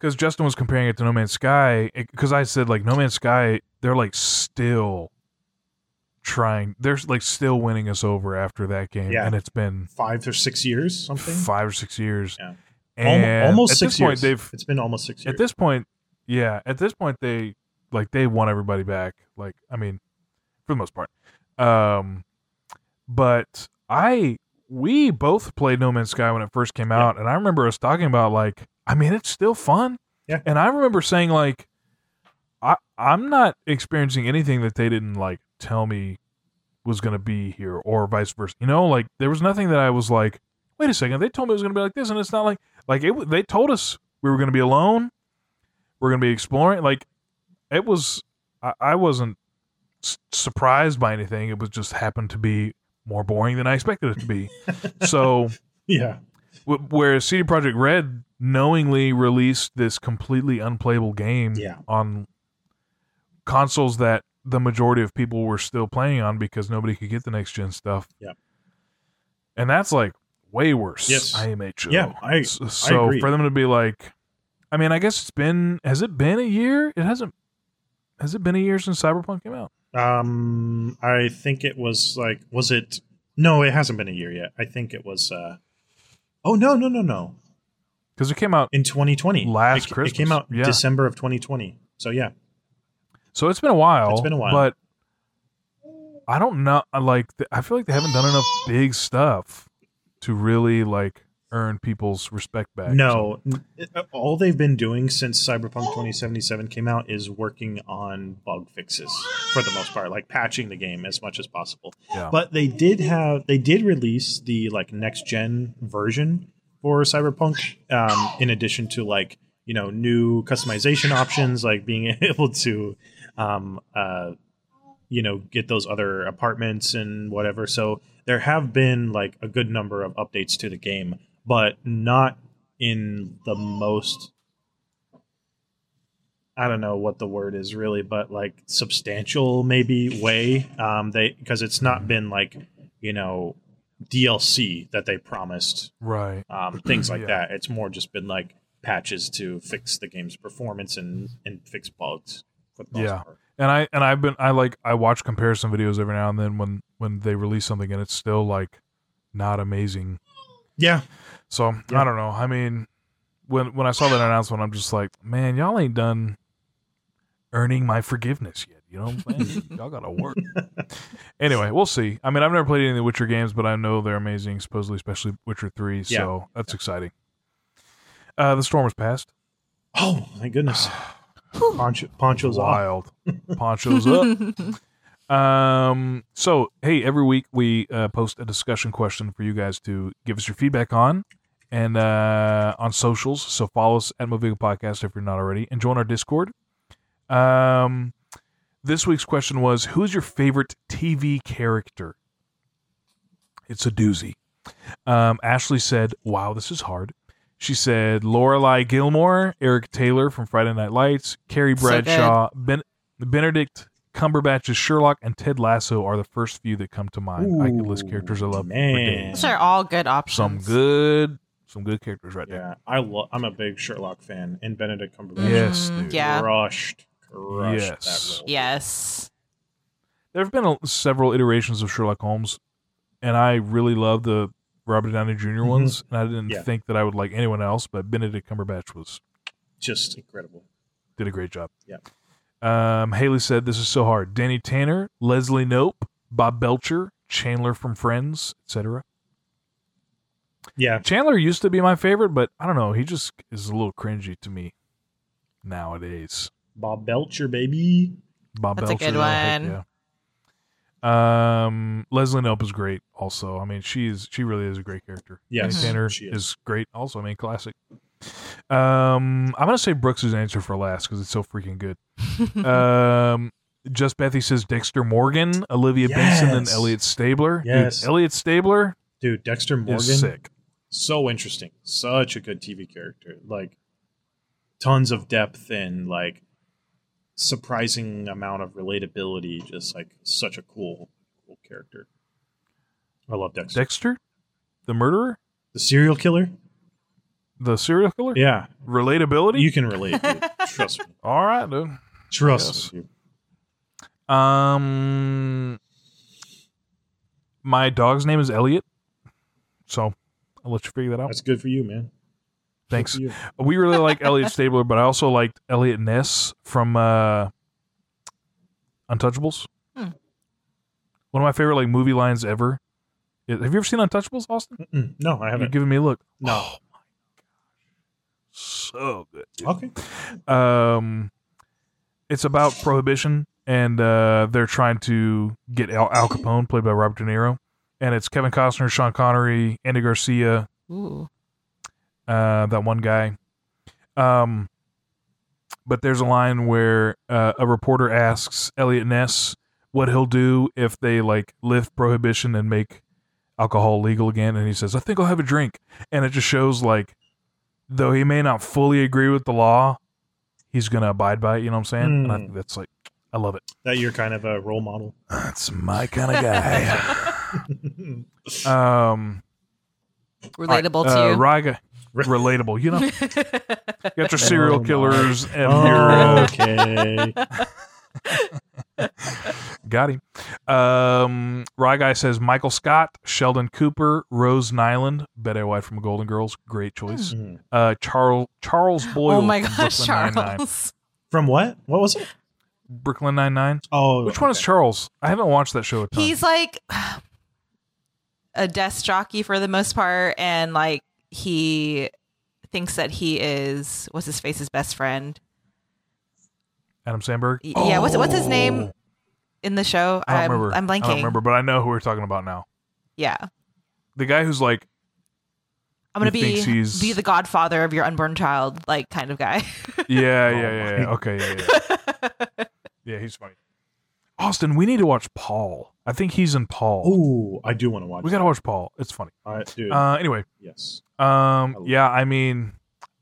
because Justin was comparing it to No Man's Sky. Because I said like No Man's Sky, they're like still trying. They're like still winning us over after that game, Yeah. and it's been five or six years, something. five or six years. Yeah. And Almo- almost at six this years. point, they've it's been almost six years. at this point, yeah, at this point they like they won everybody back. Like I mean, for the most part. Um, but I we both played No Man's Sky when it first came out, and I remember us talking about like I mean it's still fun. Yeah. And I remember saying like I I'm not experiencing anything that they didn't like tell me was going to be here or vice versa. You know, like there was nothing that I was like, wait a second, they told me it was going to be like this, and it's not like like it. They told us we were going to be alone, we're going to be exploring. Like it was, I, I wasn't s- surprised by anything. It was just happened to be more boring than I expected it to be. so yeah, w- whereas CD Projekt Red knowingly released this completely unplayable game Yeah. on consoles that the majority of people were still playing on because nobody could get the next gen stuff. Yep. And that's like way worse. Yes. IMHO. Yeah, I- S- so agree. for them to be like I mean, I guess it's been has it been a year? It hasn't has it been a year since Cyberpunk came out? Um, I think it was like, was it? No, it hasn't been a year yet. I think it was. uh Oh no, no, no, no! Because it came out In 2020, Last it, It came out yeah. December of 2020. So yeah, So it's been a while. It's been a while. but I don't know. Like I feel like they haven't done enough big stuff to really like earn people's respect back. no, n- uh, all they've been doing since Cyberpunk 2077 came out is working on bug fixes for the most part, like patching the game as much as possible. Yeah. But they did have they did release the like next gen version for Cyberpunk. Um, in addition to like you know new customization options, like being able to, um, uh, you know, get those other apartments and whatever. So there have been like a good number of updates to the game, but not in the most I don't know what the word is really, but like substantial maybe way. Um, they because it's not been like you know DLC that they promised, Right. um, things like Yeah. that. It's more just been like patches to fix the game's performance and and fix bugs. For the most Yeah. part. And I and I've been I like I watch comparison videos every now and then when when they release something and it's still like not amazing. yeah, So Yeah. I don't know. I mean, when when I saw that announcement, I'm just like, man, y'all ain't done earning my forgiveness yet. You know what I'm saying? y'all gotta work. anyway, we'll see. I mean, I've never played any of the Witcher games, but I know they're amazing, supposedly, especially Witcher Three. So that's exciting. Uh, the storm has passed. Oh my goodness, Poncho, ponchos off. Wild. Ponchos up. Um. So, hey, every week we uh, post a discussion question for you guys to give us your feedback on, and uh, on socials. So follow us at Moviga Podcast if you're not already, and join our Discord. Um, this week's question was, "Who's your favorite TV character?" It's a doozy. Um, Ashley said, "Wow, this is hard." She said Lorelai Gilmore, Eric Taylor from Friday Night Lights, Carrie So. Bradshaw, ben- Benedict Cumberbatch's Sherlock, and Ted Lasso are the first few that come to mind. I could list characters I love for man. days. Those are all good options. Some options. good, some good characters right there. Yeah, I lo- I'm a big Sherlock fan, and Benedict Cumberbatch Yes, Mm, dude. yeah. crushed, crushed Yes. that role. Yes. There have been a, several iterations of Sherlock Holmes, and I really love the Robert Downey junior Mhm. ones. And I didn't Yeah. think that I would like anyone else, but Benedict Cumberbatch was just incredible. did a great job. Yeah. Um, Haley said, "This is so hard." Danny Tanner, Leslie Knope, Bob Belcher, Chandler from Friends, etc. Yeah, Chandler used to be my favorite, but I don't know. He just is a little cringy to me nowadays. Bob Belcher, baby. Bob That's a Belcher, good oh, heck one. yeah. Um, Leslie Knope is great. Also, I mean, she's she really is a great character. Yes, Danny Tanner she is. is. great. Also, I mean, classic. Um, I'm gonna say Brooks' answer for last because it's so freaking good. um, just Bethy says Dexter Morgan, Olivia Benson, and Yes. Elliot Stabler. Dude, Yes. Elliot Stabler Dude, Dexter Morgan, is sick. so interesting. Such a good TV character. Like tons of depth and like surprising amount of relatability. Just like such a cool, cool character. I love Dexter. Dexter, the murderer, the serial killer. the serial killer. Yeah, Relatability. you can relate. Trust me. All right, dude. Trust me. Um, my dog's name is Elliot, so I'll let you figure that out. That's good for you, man. Thanks. you. We really like Elliot Stabler, but I also liked Eliot Ness from uh, Untouchables. Hmm. One of my favorite like movie lines ever. have you ever seen Untouchables, Austin? Mm-mm. No, I You're haven't. giving me a look. No. Oh my gosh, so good. dude. Okay. Um, it's about prohibition, and uh, they're trying to get Al, Al Capone, played by Robert De Niro, and it's Kevin Costner, Sean Connery, Andy Garcia, Ooh. uh, that one guy. Um, but there's a line where uh, a reporter asks Eliot Ness what he'll do if they like lift prohibition and make alcohol legal again, and he says, "I think I'll have a drink," and it just shows like, though he may not fully agree with the law, he's gonna abide by it. You know what I'm saying? And I Hmm. think that's like, I love it. That you're kind of a role model. That's my kind of guy. um, Relatable uh, to you. Ryga, relatable. You know. You got your serial Oh my. killers and your uh, okay. got him. Um, Rye guy says Michael Scott, Sheldon Cooper, Rose Nylund, Betty White from Golden Girls, great choice. Mhm. Uh, Charles Charles Boyle. oh my from gosh, Brooklyn Nine-Nine. From what? What was it? Brooklyn Nine Nine. Oh, Which one is. Charles? I haven't watched that show a ton. He's like a desk jockey for the most part, and like he thinks that he is what's his face's best friend. Adam Sandberg. Y- Yeah, what's what's his Oh. name in the show? I don't I'm, remember. I'm blanking. I don't remember, but I know who we're talking about now. Yeah, The guy who's like I'm gonna be he's- be the godfather of your unborn child, like kind of guy. Yeah, Oh yeah, yeah, yeah. Okay, yeah, yeah. yeah, he's funny. Austin, we need to watch Paul. I think he's in Paul. Oh, I do want to watch. we gotta watch Paul. It's funny. All right, dude. Uh, anyway, yes. um, love yeah, I mean,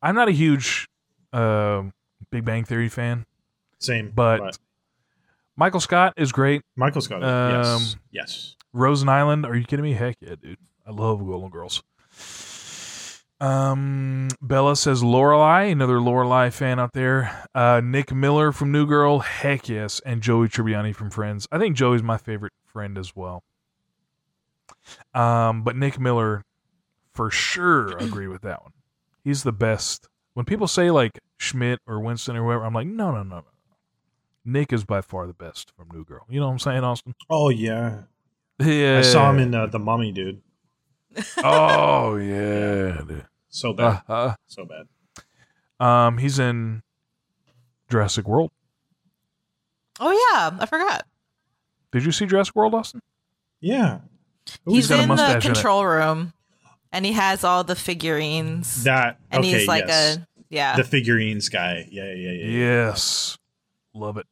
I'm not a huge um Big Bang Theory fan. Same. but- Michael Scott is great. Michael Scott. Um, yes. Yes. Rose Nylund. Are you kidding me? Heck yeah, dude. I love Golden Girls. Um, Bella says Lorelai, another Lorelai fan out there. Uh, Nick Miller from New Girl, heck yes, and Joey Tribbiani from Friends. I think Joey's my favorite friend as well. Um, but Nick Miller, for sure, agree with that one. He's the best. When people say like Schmidt or Winston or whoever, I'm like, no, no, no, no. Nick is by far the best from New Girl. You know what I'm saying, Austin? Oh yeah. Yeah. I saw him in uh, the Mummy, dude. Oh yeah. dude. So bad. Uh, so bad. um, he's in Jurassic World. oh yeah, I forgot. Did you see Jurassic World, Austin? Yeah. Ooh, he's got a in the mustache in control room, and he has all the figurines, That. and okay, he's like yes. a yeah. the figurines guy. Yeah, yeah, yeah. yeah. Yes, love it.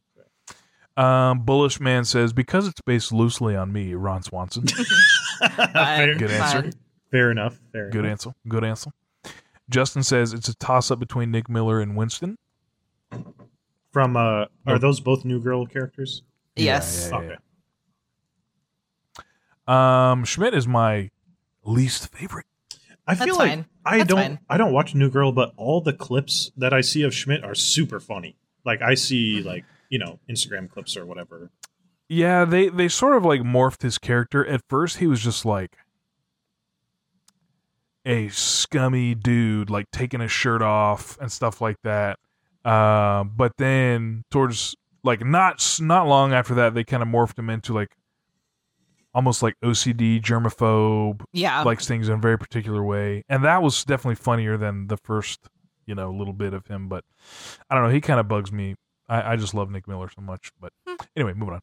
Um, Bullish Man says because it's based loosely on me, Ron Swanson. fair, Good answer. Fun. fair enough. Fair Good enough. answer. Good answer. Justin says it's a toss up between Nick Miller and Winston. From uh, are those both New Girl characters? Yes. Yeah, yeah, Okay. yeah. Um, Schmidt is my least favorite. I That's feel like fine. I That's don't fine. I don't watch New Girl, but all the clips that I see of Schmidt are super funny. Like I see like you know Instagram clips or whatever. Yeah, they they sort of like morphed his character. At first, he was just like a scummy dude, like taking his shirt off and stuff like that. Uh, but then towards like not not long after that, they kind of morphed him into like almost like OCD germaphobe, Yeah. likes things in a very particular way, and that was definitely funnier than the first you know little bit of him. But I don't know, he kind of bugs me. I, I just love Nick Miller so much. But anyway, moving on.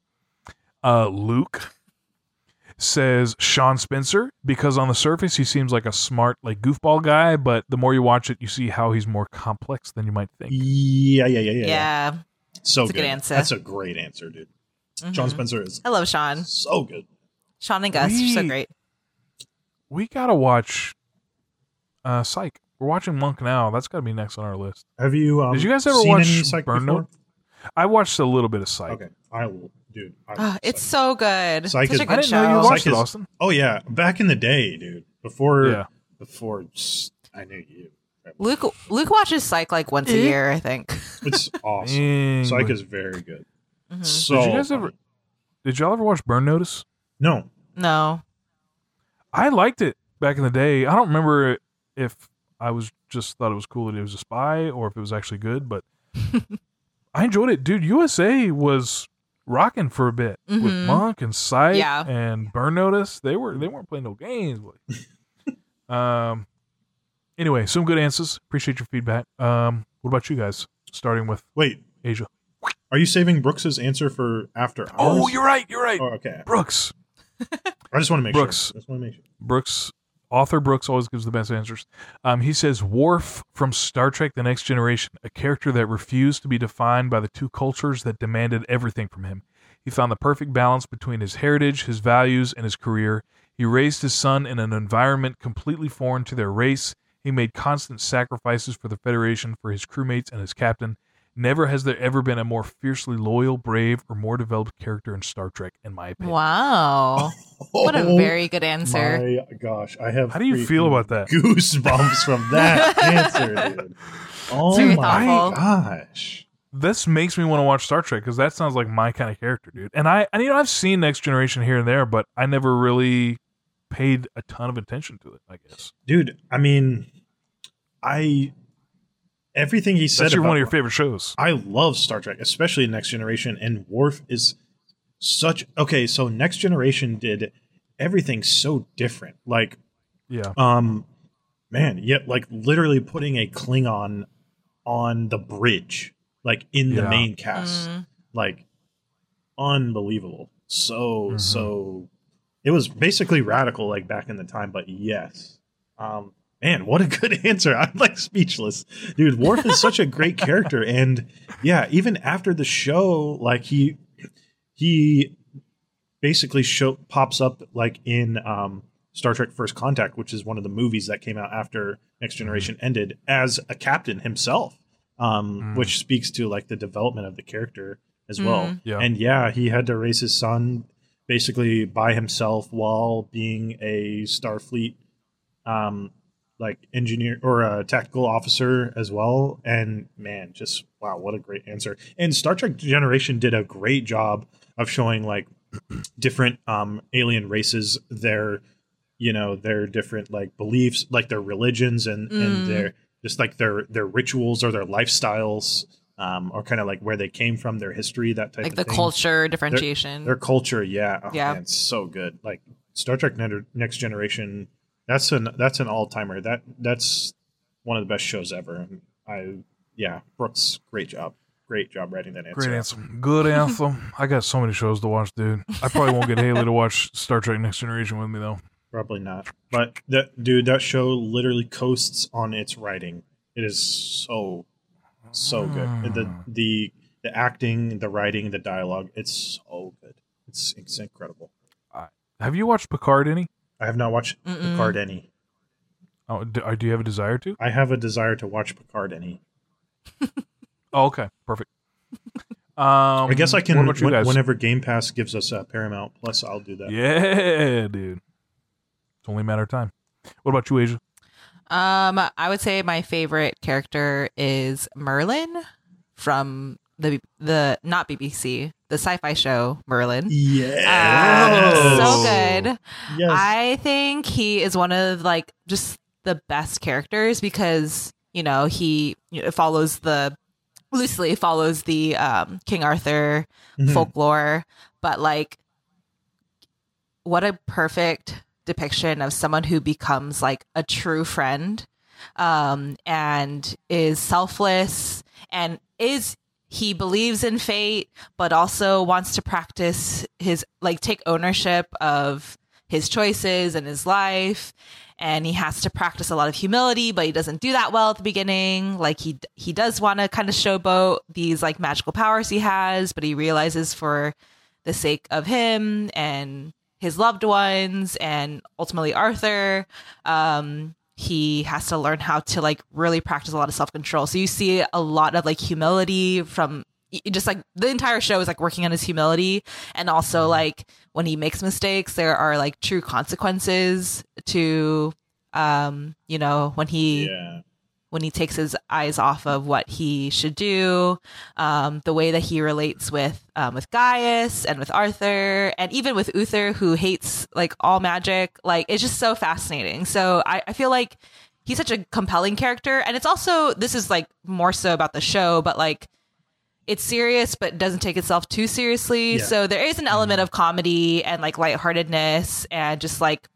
Uh, Luke says Shawn Spencer because on the surface he seems like a smart like goofball guy, but the more you watch it, you see how he's more complex than you might think. Yeah, yeah, yeah, yeah. yeah. So That's a good. good answer. That's a great answer, dude. John Mhm. Spencer is I love Shawn. so good. Shawn and Gus are so great. We gotta watch uh Psych. We're watching Monk now. That's gotta be next on our list. Have you? Um, Did you guys ever seen watch any Psych Burn before? Note? I watched a little bit of Psych. Okay, I will, dude. I Ah, love it's so good. Psych Such is- a I good didn't know you show. Psych watched it, is- Austin. Oh yeah, back in the day, dude. Before, Yeah. before I knew you. Luke Luke watches Psych like once a Eh? year, I think. It's awesome. Psych is very good. Mhm. So Did you guys ever? Did y'all ever watch Burn Notice? No, No. I liked it back in the day. I don't remember if I was just thought it was cool that it was a spy or if it was actually good, but I enjoyed it, dude. USA was rocking for a bit with Mhm. Monk and Psych Yeah. and Burn Notice. They were they weren't playing no games. um. Anyway, some good answers. Appreciate your feedback. Um. What about you guys? Starting with wait. Asia. Are you saving Brooks's answer for after hours? Oh, you're right. You're right. Oh, okay. Brooks. I just want to make Brooks. sure. I just want to make sure. Brooks, author Brooks always gives the best answers. Um, he says Worf from Star Trek: The Next Generation, a character that refused to be defined by the two cultures that demanded everything from him. He found the perfect balance between his heritage, his values, and his career. He raised his son in an environment completely foreign to their race. He made constant sacrifices for the Federation, for his crewmates, and his captain. Never has there ever been a more fiercely loyal, brave, or more developed character in Star Trek, in my opinion. Wow. What a Oh very good answer. My gosh, I have. How do you feel about that? Goosebumps from that answer, dude. Oh my thoughtful. gosh. this makes me want to watch Star Trek because that sounds like my kind of character, dude. And I, and you know, I've seen Next Generation here and there, but I never really paid a ton of attention to it. I guess dude i mean i everything he said that's your, about, one of your favorite shows. i love star trek especially next generation and Worf is such okay so next generation did everything so different like Yeah, um man yet like literally putting a klingon on the bridge like in the Yeah. main cast Mm. like unbelievable so Mhm. so it was basically radical like back in the time but yes um Man, what a good answer. I'm like speechless. Dude, Worf is such a great character. And yeah, even after the show, like he he basically show pops up like in um Star Trek First Contact, which is one of the movies that came out after Next Generation ended, as a captain himself. Um, Mm. which speaks to like the development of the character as well. Mm. Yeah. And yeah, he had to raise his son basically by himself while being a Starfleet um like engineer or a tactical officer as well. And man, just wow, what a great answer. And Star Trek Generation did a great job of showing like different um alien races their you know their different like beliefs like their religions and and Mm. their just like their their rituals or their lifestyles um or kind of like where they came from their history that type of like of the thing. culture differentiation. Their culture, yeah, oh, Yeah. man, it's so good. Like Star Trek Next Generation, that's an that's an all timer. That that's one of the best shows ever. I yeah, Brooks, great job, great job writing that answer. Great answer. Good anthem. I got so many shows to watch, dude. I probably won't get Haley to watch Star Trek Next Generation with me though. Probably not, but that dude, that show literally coasts on its writing. It is so so good. Mm. The the the acting, the writing, the dialogue, it's so good. It's it's incredible. Have you watched Picard any? I have not watched Mm-mm. Picard any. Oh, do, uh, do you have a desire to? I have a desire to watch Picard any. Oh, okay, perfect. Um, I guess I can What about you when- whenever Game Pass gives us uh, Paramount Plus, I'll do that. Yeah, dude. It's only a matter of time. What about you, Asia? Um, I would say my favorite character is Merlin from the the not BBC, the sci-fi show Merlin. Yeah, Um, so good. Yes. I think he is one of like just the best characters because you know he follows the loosely follows the um, King Arthur Mhm. folklore, but like what a perfect depiction of someone who becomes like a true friend um and is selfless and is he believes in fate but also wants to practice his like take ownership of his choices and his life. And he has to practice a lot of humility but he doesn't do that well at the beginning. Like he he does want to kind of showboat these like magical powers he has but he realizes for the sake of him and his loved ones and ultimately Arthur um he has to learn how to like really practice a lot of self-control. So you see a lot of like humility from just like the entire show is like working on his humility. And also like when he makes mistakes there are like true consequences to um you know when he yeah. When he takes his eyes off of what he should do, um, the way that he relates with um, with Gaius and with Arthur, and even with Uther, who hates like all magic. Like it's just so fascinating. So I, I feel like he's such a compelling character, and it's also this is like more so about the show, but like it's serious but doesn't take itself too seriously. Yeah. So there is an element of comedy and like lightheartedness and just like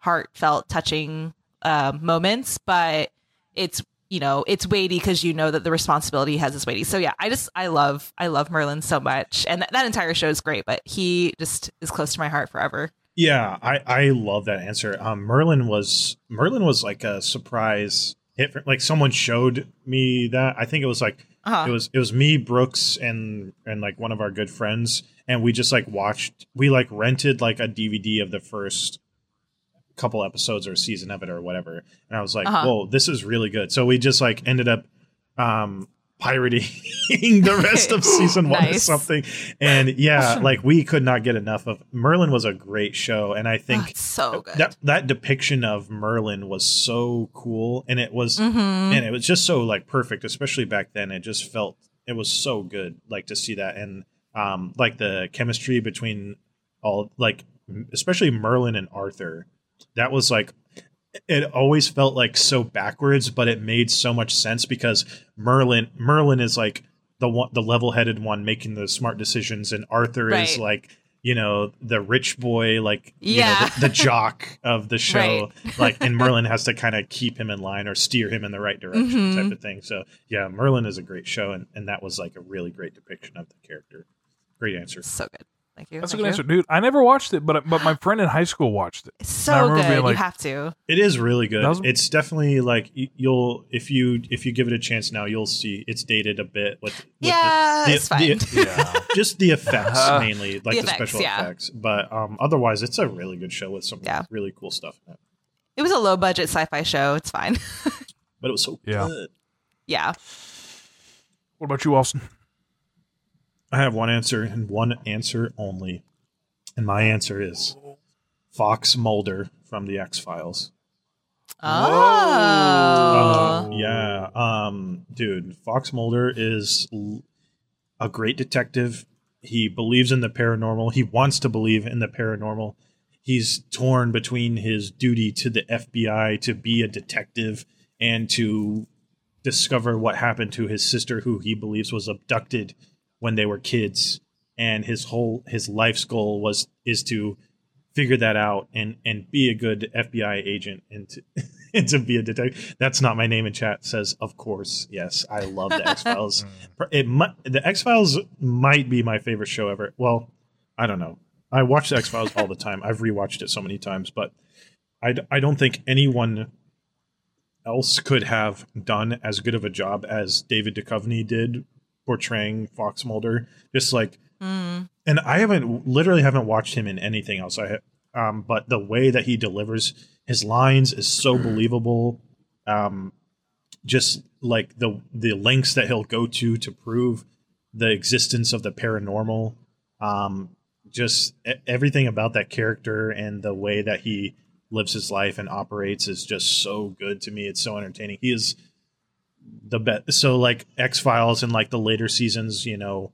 heartfelt, touching um, moments, but it's you know it's weighty because you know that the responsibility has its weighty. So yeah, I just I love I love Merlin so much, and that, that entire show is great. But he just is close to my heart forever. Yeah, I I love that answer. Um, Merlin was Merlin was like a surprise hit. For, like someone showed me that. I think it was like Uh-huh. it was it was me, Brooks, and and like one of our good friends, and we just like watched. We like rented like a DVD of the first couple episodes or a season of it or whatever, and I was like, Uh-huh. whoa, this is really good. So we just like ended up um pirating the rest of season one or something and yeah like we could not get enough of merlin was a great show and i Oh, think it's so good. that that depiction of merlin was so cool and it was Mhm. and it was just so like perfect especially back then it just felt it was so good like to see that and um like the chemistry between all like especially merlin and arthur that was like it always felt like so backwards but it made so much sense because merlin merlin is like the one the level-headed one making the smart decisions and arthur is like you know the rich boy like you Yeah. know, the, the jock of the show Right. like and merlin has to kind of keep him in line or steer him in the right direction Mhm. type of thing so yeah merlin is a great show and, and that was like a really great depiction of the character great answer so good. Thank you. That's a good you. answer, dude. I never watched it, but but my friend in high school watched it. It's And I so remember good. being like- you have to. It is really good. That was- it's definitely like y- you'll if you if you give it a chance now, you'll see it's dated a bit with, with the- Yeah, the- it's fine. the- Yeah. just the effects Uh, mainly, like the, effects, special yeah. effects. But um, otherwise, it's a really good show with some Yeah. really cool stuff. In it. It was a low budget sci-fi show. It's fine. But it was so Yeah. good. yeah. What about you, Austin? I have one answer and one answer only, and my answer is Fox Mulder from the X Files. Oh. Uh, yeah, um, dude, Fox Mulder is l- a great detective. He believes in the paranormal. He wants to believe in the paranormal. He's torn between his duty to the FBI to be a detective and to discover what happened to his sister, who he believes was abducted when they were kids. And his whole his life's goal was is to figure that out and and be a good FBI agent and to, and to be a detective. That's not my name in chat. Says of course yes. I love the X Files. Hmm. it the X Files might be my favorite show ever. Well, I don't know. I watch the X Files all the time. I've rewatched it so many times, but I d- I don't think anyone else could have done as good of a job as David Duchovny did portraying Fox Mulder. Just like Mm. and I haven't literally haven't watched him in anything else. I um, but the way that he delivers his lines is so believable. Um, just like the the lengths that he'll go to to prove the existence of the paranormal. Um, just everything about that character and the way that he lives his life and operates is just so good to me. It's so entertaining. He is the best. So like X Files and like the later seasons, you know,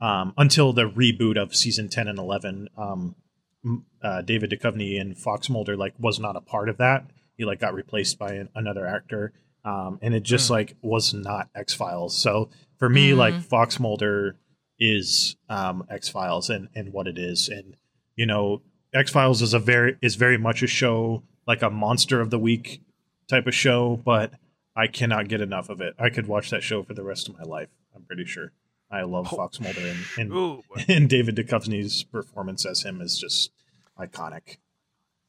um, until the reboot of season 10 and 11 um, uh, david Duchovny and fox mulder like was not a part of that he like got replaced by an, another actor um, and it just Hmm. like was not x-files so for me Mm. like fox mulder is um, x-files and and what it is and you know x-files is a very is very much a show like a monster of the week type of show but i cannot get enough of it i could watch that show for the rest of my life i'm pretty sure i love Oh. fox mulder and, and Ooh. and David Duchovny's performance as him is just iconic.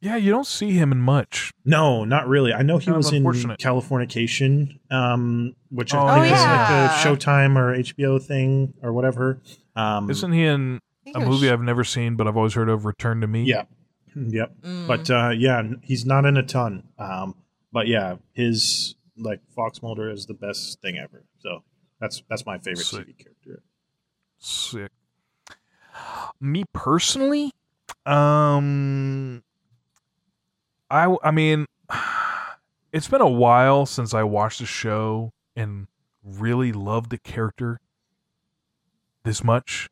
Yeah, you don't see him in much. No, not really. I know he Kind was in unfortunate. Californication, um, which I Oh, think is yeah. like a Showtime or HBO thing or whatever. Um, Isn't he in a it was- movie I've never seen, but I've always heard of Return to Me? yeah, yep. Mm. But uh, yeah, he's not in a ton. Um, but yeah, his like Fox Mulder is the best thing ever. So that's that's my favorite Sick. TV character. Sick. Me personally, um, I I mean, it's been a while since I watched the show and really loved the character this much,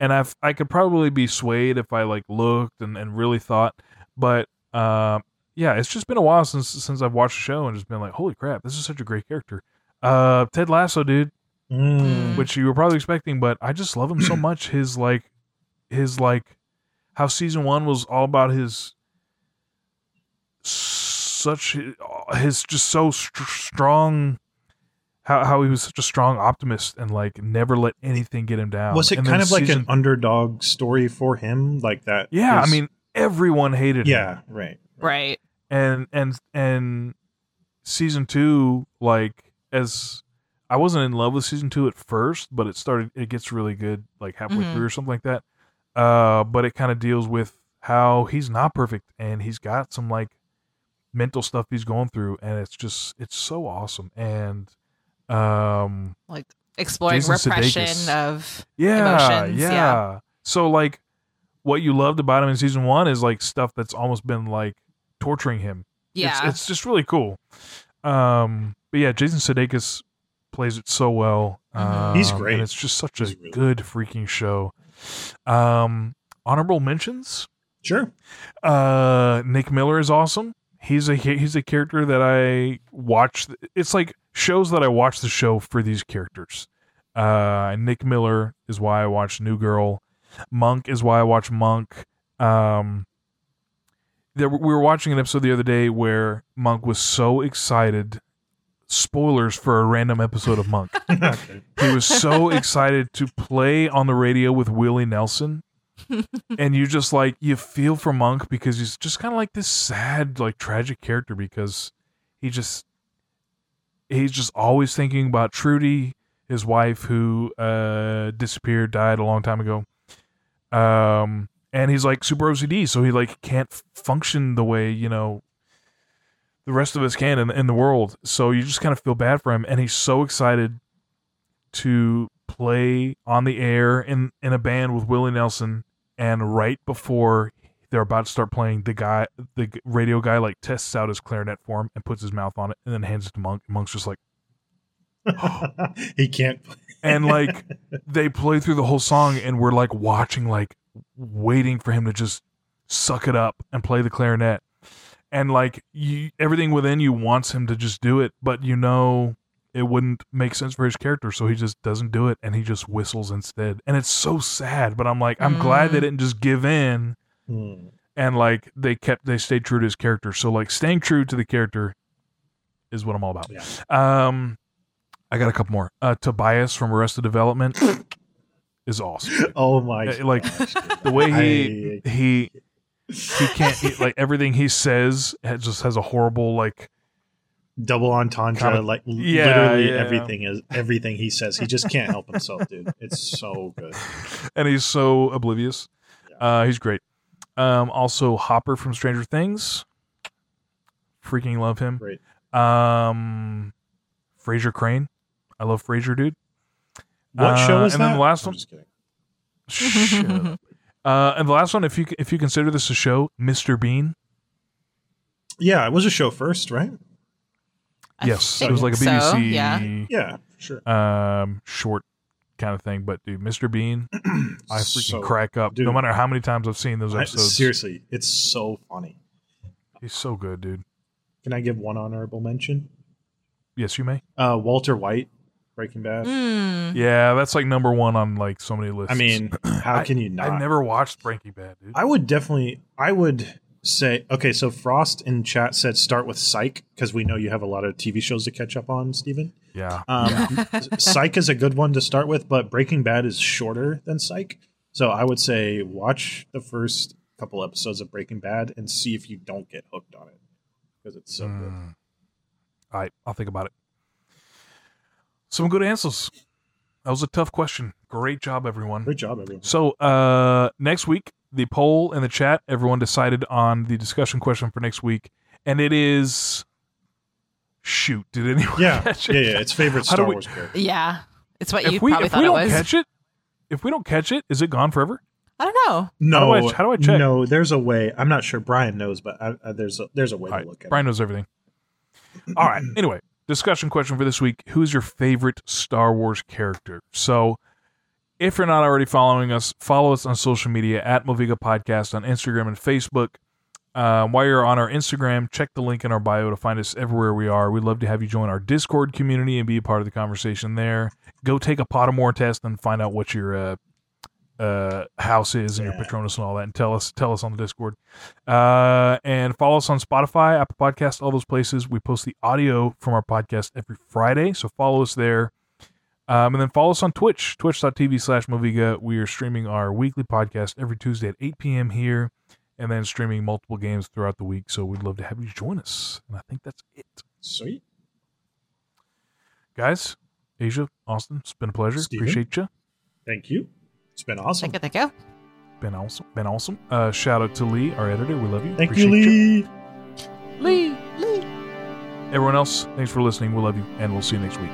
and I've I could probably be swayed if I like looked and, and really thought, but um, yeah, it's just been a while since since I've watched the show and just been like, holy crap, this is such a great character. Uh, Ted Lasso, dude Mm. which you were probably expecting, but I just love him so much. His like, his like, how season one was all about his such his just so str- strong. How how he was such a strong optimist and like never let anything get him down. Was it And kind of like season- an underdog story for him, like that? Yeah, I mean everyone hated him. yeah, right. Right. And and and season two like as i wasn't in love with season two at first but it started it gets really good like halfway Mhm. through or something like that uh but it kind of deals with how he's not perfect and he's got some like mental stuff he's going through and it's just it's so awesome and um Like exploring Jason repression Sudeikis. of yeah, Emotions, yeah yeah. so like what you loved about him in season one is like stuff that's almost been like torturing him yeah. it's, it's just really cool. Um, but yeah, Jason Sudeikis plays it so well. Mhm. Um, He's great. and it's just such a really good freaking show. Um, honorable mentions. Sure. Uh, Nick Miller is awesome. He's a he's a character that I watch. It's like shows that I watch the show for these characters. Uh, Nick Miller is why I watch New Girl. Monk is why I watch Monk. Um, there, we were watching an episode the other day where Monk was so excited. Spoilers for a random episode of Monk. okay. He was so excited to play on the radio with Willie Nelson and you just like you feel for Monk because he's just kind of like this sad, like tragic character because he just he's just always thinking about Trudy, his wife who uh disappeared, died a long time ago. Um and he's like super OCD, so he like can't function the way, you know, the rest of us can in, in the world. So you just kind of feel bad for him and he's so excited to play on the air in in a band with Willie Nelson and right before they're about to start playing the guy the radio guy like tests out his clarinet for him and puts his mouth on it and then hands it to Monk. Monk's just like he can't. and like they play through the whole song and we're like watching like waiting for him to just suck it up and play the clarinet and like you everything within you wants him to just do it but you know it wouldn't make sense for his character so he just doesn't do it and he just whistles instead and it's so sad but i'm like i'm glad they Mm. didn't just give in Hmm. and like they kept they stayed true to his character so like staying true to the character is what i'm all about Yeah. um i got a couple more uh tobias from arrested development is awesome Oh my! Like, gosh, the way he I- he he can't he, like everything he says just has a horrible like double entendre, Kinda- like Yeah, literally yeah. everything is everything he says. He just can't help himself, dude. It's so good. and he's so oblivious uh he's great um also hopper from stranger things freaking love him Great. um frasier crane i love frasier dude What Uh, show is and that? then the last I'm one- just kidding. Shut uh and the last one if you if you consider this a show mr bean Yeah, it was a show first, right? I yes it was like a so, bbc yeah. Yeah, sure. um short kind of thing but dude mr bean i freaking So- crack up dude. no matter how many times i've seen those I- episodes seriously, it's so funny. he's so good dude Can I give one honorable mention? yes you may Uh, Walter White, Breaking Bad. Mm. yeah that's like number one on like so many lists I mean, how can you not? I've never watched breaking bad dude I would definitely. I would say okay. So Frost in chat said start with Psych because we know you have a lot of TV shows to catch up on, Steven. yeah Um, Psych is a good one to start with, but Breaking Bad is shorter than Psych. So I would say watch the first couple episodes of Breaking Bad and see if you don't get hooked on it because it's so good. Mm. all right i'll think about it some good answers that was a tough question great job everyone Great job, everyone. So uh, next week, the poll in the chat, everyone decided on the discussion question for next week, and it is shoot. Did anyone Yeah, catch it? yeah. yeah. It's favorite Star we- Wars character. Yeah. It's what If you we probably if thought we it don't was. catch it, if we don't catch it, is it gone forever? I don't know. No, How do I- how do I check? No, there's a way. I'm not sure Brian knows, but I, I, there's a there's a way All to right, look at it. Brian knows everything. All right. Anyway, discussion question for this week: Who's your favorite Star Wars character? So, if you're not already following us, follow us on social media at Moviga Podcast on Instagram and Facebook. Uh, while you're on our Instagram, check the link in our bio to find us everywhere we are. We'd love to have you join our Discord community and be a part of the conversation there. Go take a Pottermore test and find out what your uh, uh, house is and your Yeah. Patronus and all that, and tell us tell us on the Discord. Uh, and follow us on Spotify, Apple Podcast, all those places. We post the audio from our podcast every Friday, so follow us there. Um, and then follow us on Twitch, twitch.tv slash Moviga. We are streaming our weekly podcast every Tuesday at 8 p.m. here, and then streaming multiple games throughout the week. So we'd love to have you join us. And I think that's it. Sweet. Guys, Asia, Austin, it's been a pleasure. Steven? Appreciate you. Thank you. It's been awesome. Thank you. Thank you. Been awesome. Been awesome. Uh, shout out to Lee, our editor. We love you. Thank you, Appreciate Lee. Lee. Lee. Everyone else, thanks for listening. We love you, and we'll see you next week.